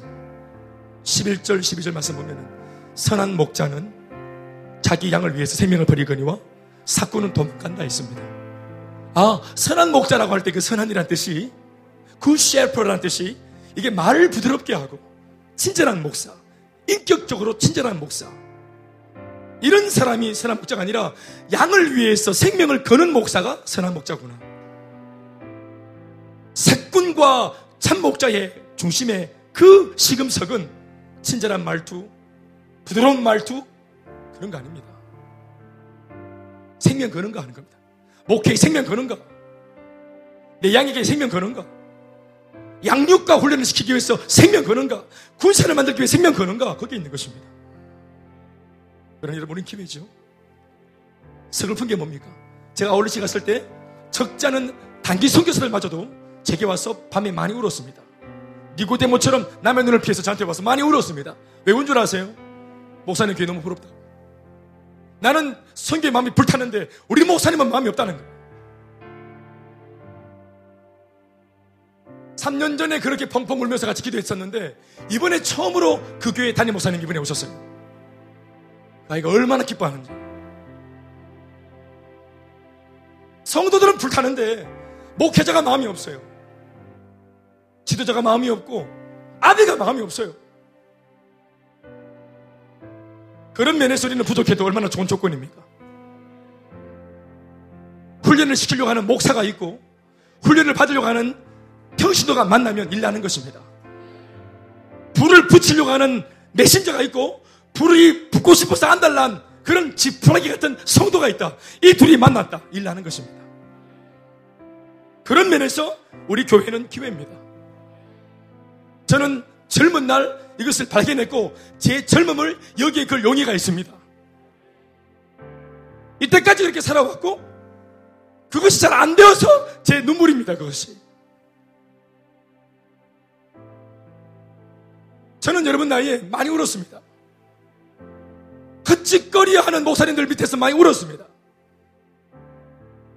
11절, 12절 말씀 보면은 선한 목자는 자기 양을 위해서 생명을 버리거니와 사꾸는 도망간다 했습니다. 아, 선한 목자라고 할 때 그 선한이란 뜻이 good shepherd라는 뜻이 이게 말을 부드럽게 하고 친절한 목사, 인격적으로 친절한 목사. 이런 사람이 선한 목자가 아니라 양을 위해서 생명을 거는 목사가 선한 목자구나. 삯꾼과 참목자의 중심에 그 시금석은 친절한 말투, 부드러운 말투, 그런 거 아닙니다. 생명 거는 거 하는 겁니다. 목회에 생명 거는 거. 내 양에게 생명 거는 거. 양육과 훈련을 시키기 위해서 생명 거는가? 군사를 만들기 위해 생명 거는가? 거기에 있는 것입니다. 그러나 여러분, 우린 기회죠. 서글픈 게 뭡니까? 제가 아울렛에 갔을 때 적자는 단기 선교사들마저도 제게 와서 밤에 많이 울었습니다. 니고데모처럼 남의 눈을 피해서 저한테 와서 많이 울었습니다. 왜 운 줄 아세요? 목사님 귀에 너무 부럽다. 나는 성교의 마음이 불타는데 우리 목사님은 마음이 없다는 거예요. 3년 전에 그렇게 펑펑 울면서 같이 기도했었는데 이번에 처음으로 그 교회 담임 목사님 이번에 오셨어요. 아이가 얼마나 기뻐하는지. 성도들은 불타는데 목회자가 마음이 없어요. 지도자가 마음이 없고 아비가 마음이 없어요. 그런 면에서 우리는 부족해도 얼마나 좋은 조건입니까? 훈련을 시키려고 하는 목사가 있고 훈련을 받으려고 하는 평신도가 만나면 일나는 것입니다. 불을 붙이려고 하는 메신저가 있고 불이 붙고 싶어서 안달난 그런 지푸라기 같은 성도가 있다. 이 둘이 만났다. 일나는 것입니다. 그런 면에서 우리 교회는 기회입니다. 저는 젊은 날 이것을 발견했고 제 젊음을 여기에 그 용의가 있습니다. 이때까지 이렇게 살아왔고 그것이 잘 안 되어서 제 눈물입니다. 그것이. 저는 여러분 나이에 많이 울었습니다. 헛짓거리 하는 목사님들 밑에서 많이 울었습니다.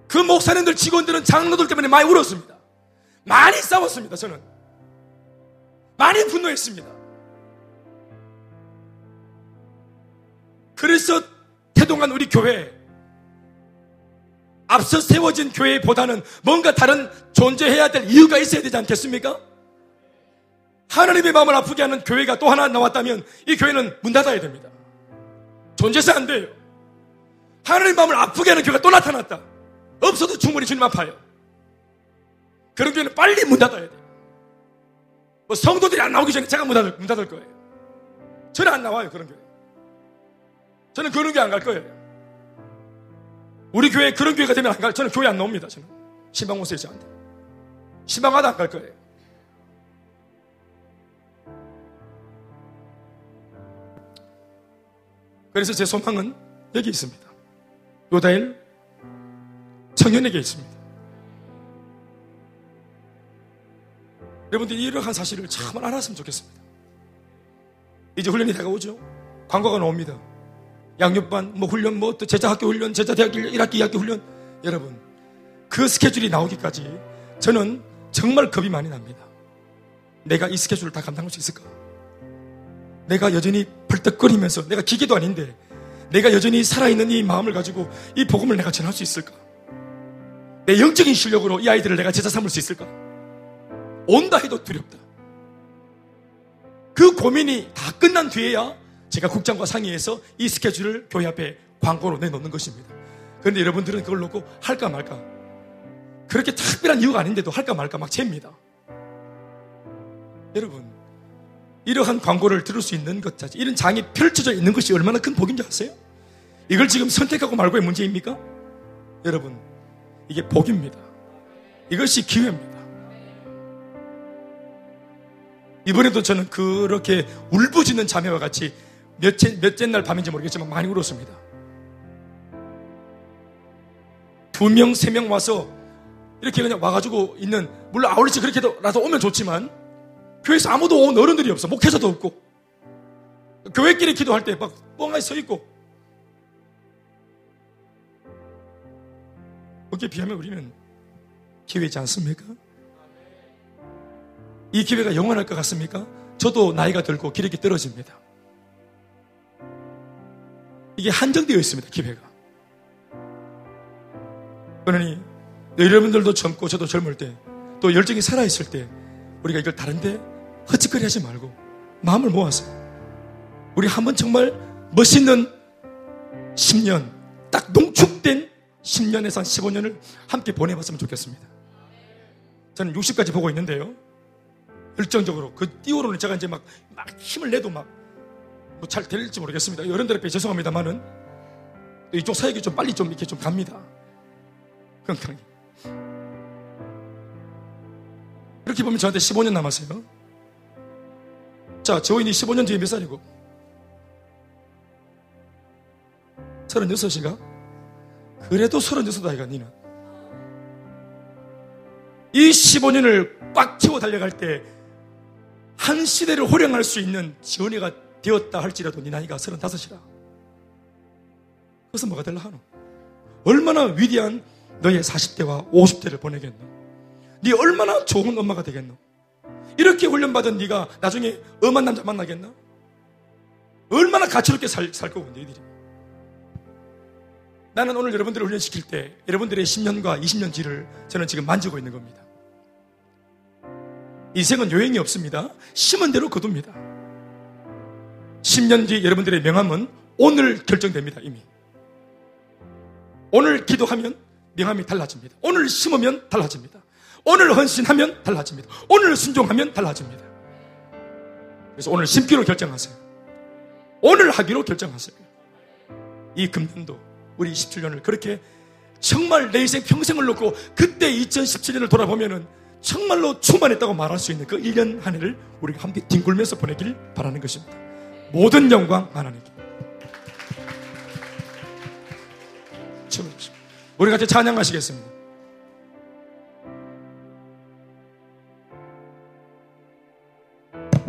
그 목사님들 직원들은 장로들 때문에 많이 울었습니다. 많이 싸웠습니다, 저는. 많이 분노했습니다. 그래서 태동한 우리 교회, 앞서 세워진 교회보다는 뭔가 다른 존재해야 될 이유가 있어야 되지 않겠습니까? 하나님의 마음을 아프게 하는 교회가 또 하나 나왔다면 이 교회는 문 닫아야 됩니다. 존재서 안 돼요. 하나님의 마음을 아프게 하는 교회가 또 나타났다. 없어도 충분히 주님 아파요. 그런 교회는 빨리 문 닫아야 돼요. 뭐 성도들이 안 나오기 전에 제가 문 닫을, 문 닫을 거예요. 저는 안 나와요, 그런 교회. 저는 그런 교회 안 갈 거예요. 우리 교회 그런 교회가 되면 안 갈, 저는 교회 안 나옵니다, 저는. 신방모세에 저한테. 신방하다 안 갈 거예요. 그래서 제 소망은 여기 있습니다. 요다일 청년에게 있습니다. 여러분들이 이러한 사실을 참 알았으면 좋겠습니다. 이제 훈련이 다가오죠. 광고가 나옵니다. 양육반, 뭐 훈련, 뭐 또 제자학교 훈련, 제자대학교 1학기, 2학기 훈련. 여러분, 그 스케줄이 나오기까지 저는 정말 겁이 많이 납니다. 내가 이 스케줄을 다 감당할 수 있을까? 내가 여전히 벌떡거리면서 내가 기계도 아닌데 내가 여전히 살아있는 이 마음을 가지고 이 복음을 내가 전할 수 있을까? 내 영적인 실력으로 이 아이들을 내가 제자 삼을 수 있을까? 온다 해도 두렵다. 그 고민이 다 끝난 뒤에야 제가 국장과 상의해서 이 스케줄을 교회 앞에 광고로 내놓는 것입니다. 그런데 여러분들은 그걸 놓고 할까 말까. 그렇게 특별한 이유가 아닌데도 할까 말까 막 잽니다. 여러분, 이러한 광고를 들을 수 있는 것 자체, 이런 장이 펼쳐져 있는 것이 얼마나 큰 복인지 아세요? 이걸 지금 선택하고 말고의 문제입니까? 여러분, 이게 복입니다. 이것이 기회입니다. 이번에도 저는 그렇게 울부짖는 자매와 같이 몇째, 몇째 날 밤인지 모르겠지만 많이 울었습니다. 두 명, 세 명 와서 이렇게 그냥 와가지고 있는, 물론 아울렛이 그렇게라도 오면 좋지만, 교회에서 아무도 온 어른들이 없어. 목회자도 없고. 교회끼리 기도할 때 막 뻥하게 서 있고. 거기에 비하면 우리는 기회지 않습니까? 이 기회가 영원할 것 같습니까? 저도 나이가 들고 기력이 떨어집니다. 이게 한정되어 있습니다, 기회가. 그러니 여러분들도 젊고 저도 젊을 때 또 열정이 살아있을 때 우리가 이걸 다른데 헛짓거리 하지 말고 마음을 모아서 우리 한번 정말 멋있는 10년 딱 농축된 10년에서 한 15년을 함께 보내봤으면 좋겠습니다. 저는 60까지 보고 있는데요. 열정적으로 그 띄워로는 제가 이제 막, 막 힘을 내도 막 뭐 잘 될지 모르겠습니다. 여러분들 앞에 죄송합니다만은 이쪽 사역이 좀 빨리 좀 이렇게 좀 갑니다. 건강히. 이렇게 보면 저한테 15년 남았어요. 자, 저인이 15년 뒤에 몇 살이고? 36이가? 그래도 36 아이가 니는. 이 15년을 꽉 채워 달려갈 때 한 시대를 호령할 수 있는 지원이가 되었다 할지라도 네 나이가 35이라. 그래서 뭐가 될라 하노? 얼마나 위대한 너의 40대와 50대를 보내겠노? 네 얼마나 좋은 엄마가 되겠노? 이렇게 훈련받은 네가 나중에 엄한 남자 만나겠나? 얼마나 가치롭게 살, 살 거고 너희들이. 나는 오늘 여러분들을 훈련시킬 때 여러분들의 10년과 20년 뒤를 저는 지금 만지고 있는 겁니다. 인생은 요행이 없습니다. 심은 대로 거둡니다. 10년 뒤 여러분들의 명함은 오늘 결정됩니다, 이미. 오늘 기도하면 명함이 달라집니다. 오늘 심으면 달라집니다. 오늘 헌신하면 달라집니다. 오늘 순종하면 달라집니다. 그래서 오늘 심기로 결정하세요. 오늘 하기로 결정하세요. 이 금년도 우리 27년을 그렇게 정말 내 인생 평생을 놓고 그때 2017년을 돌아보면은 정말로 충만했다고 말할 수 있는 그 1년 한 해를 우리가 함께 뒹굴면서 보내길 바라는 것입니다. 모든 영광 하나님께. 우리 같이 찬양하시겠습니다.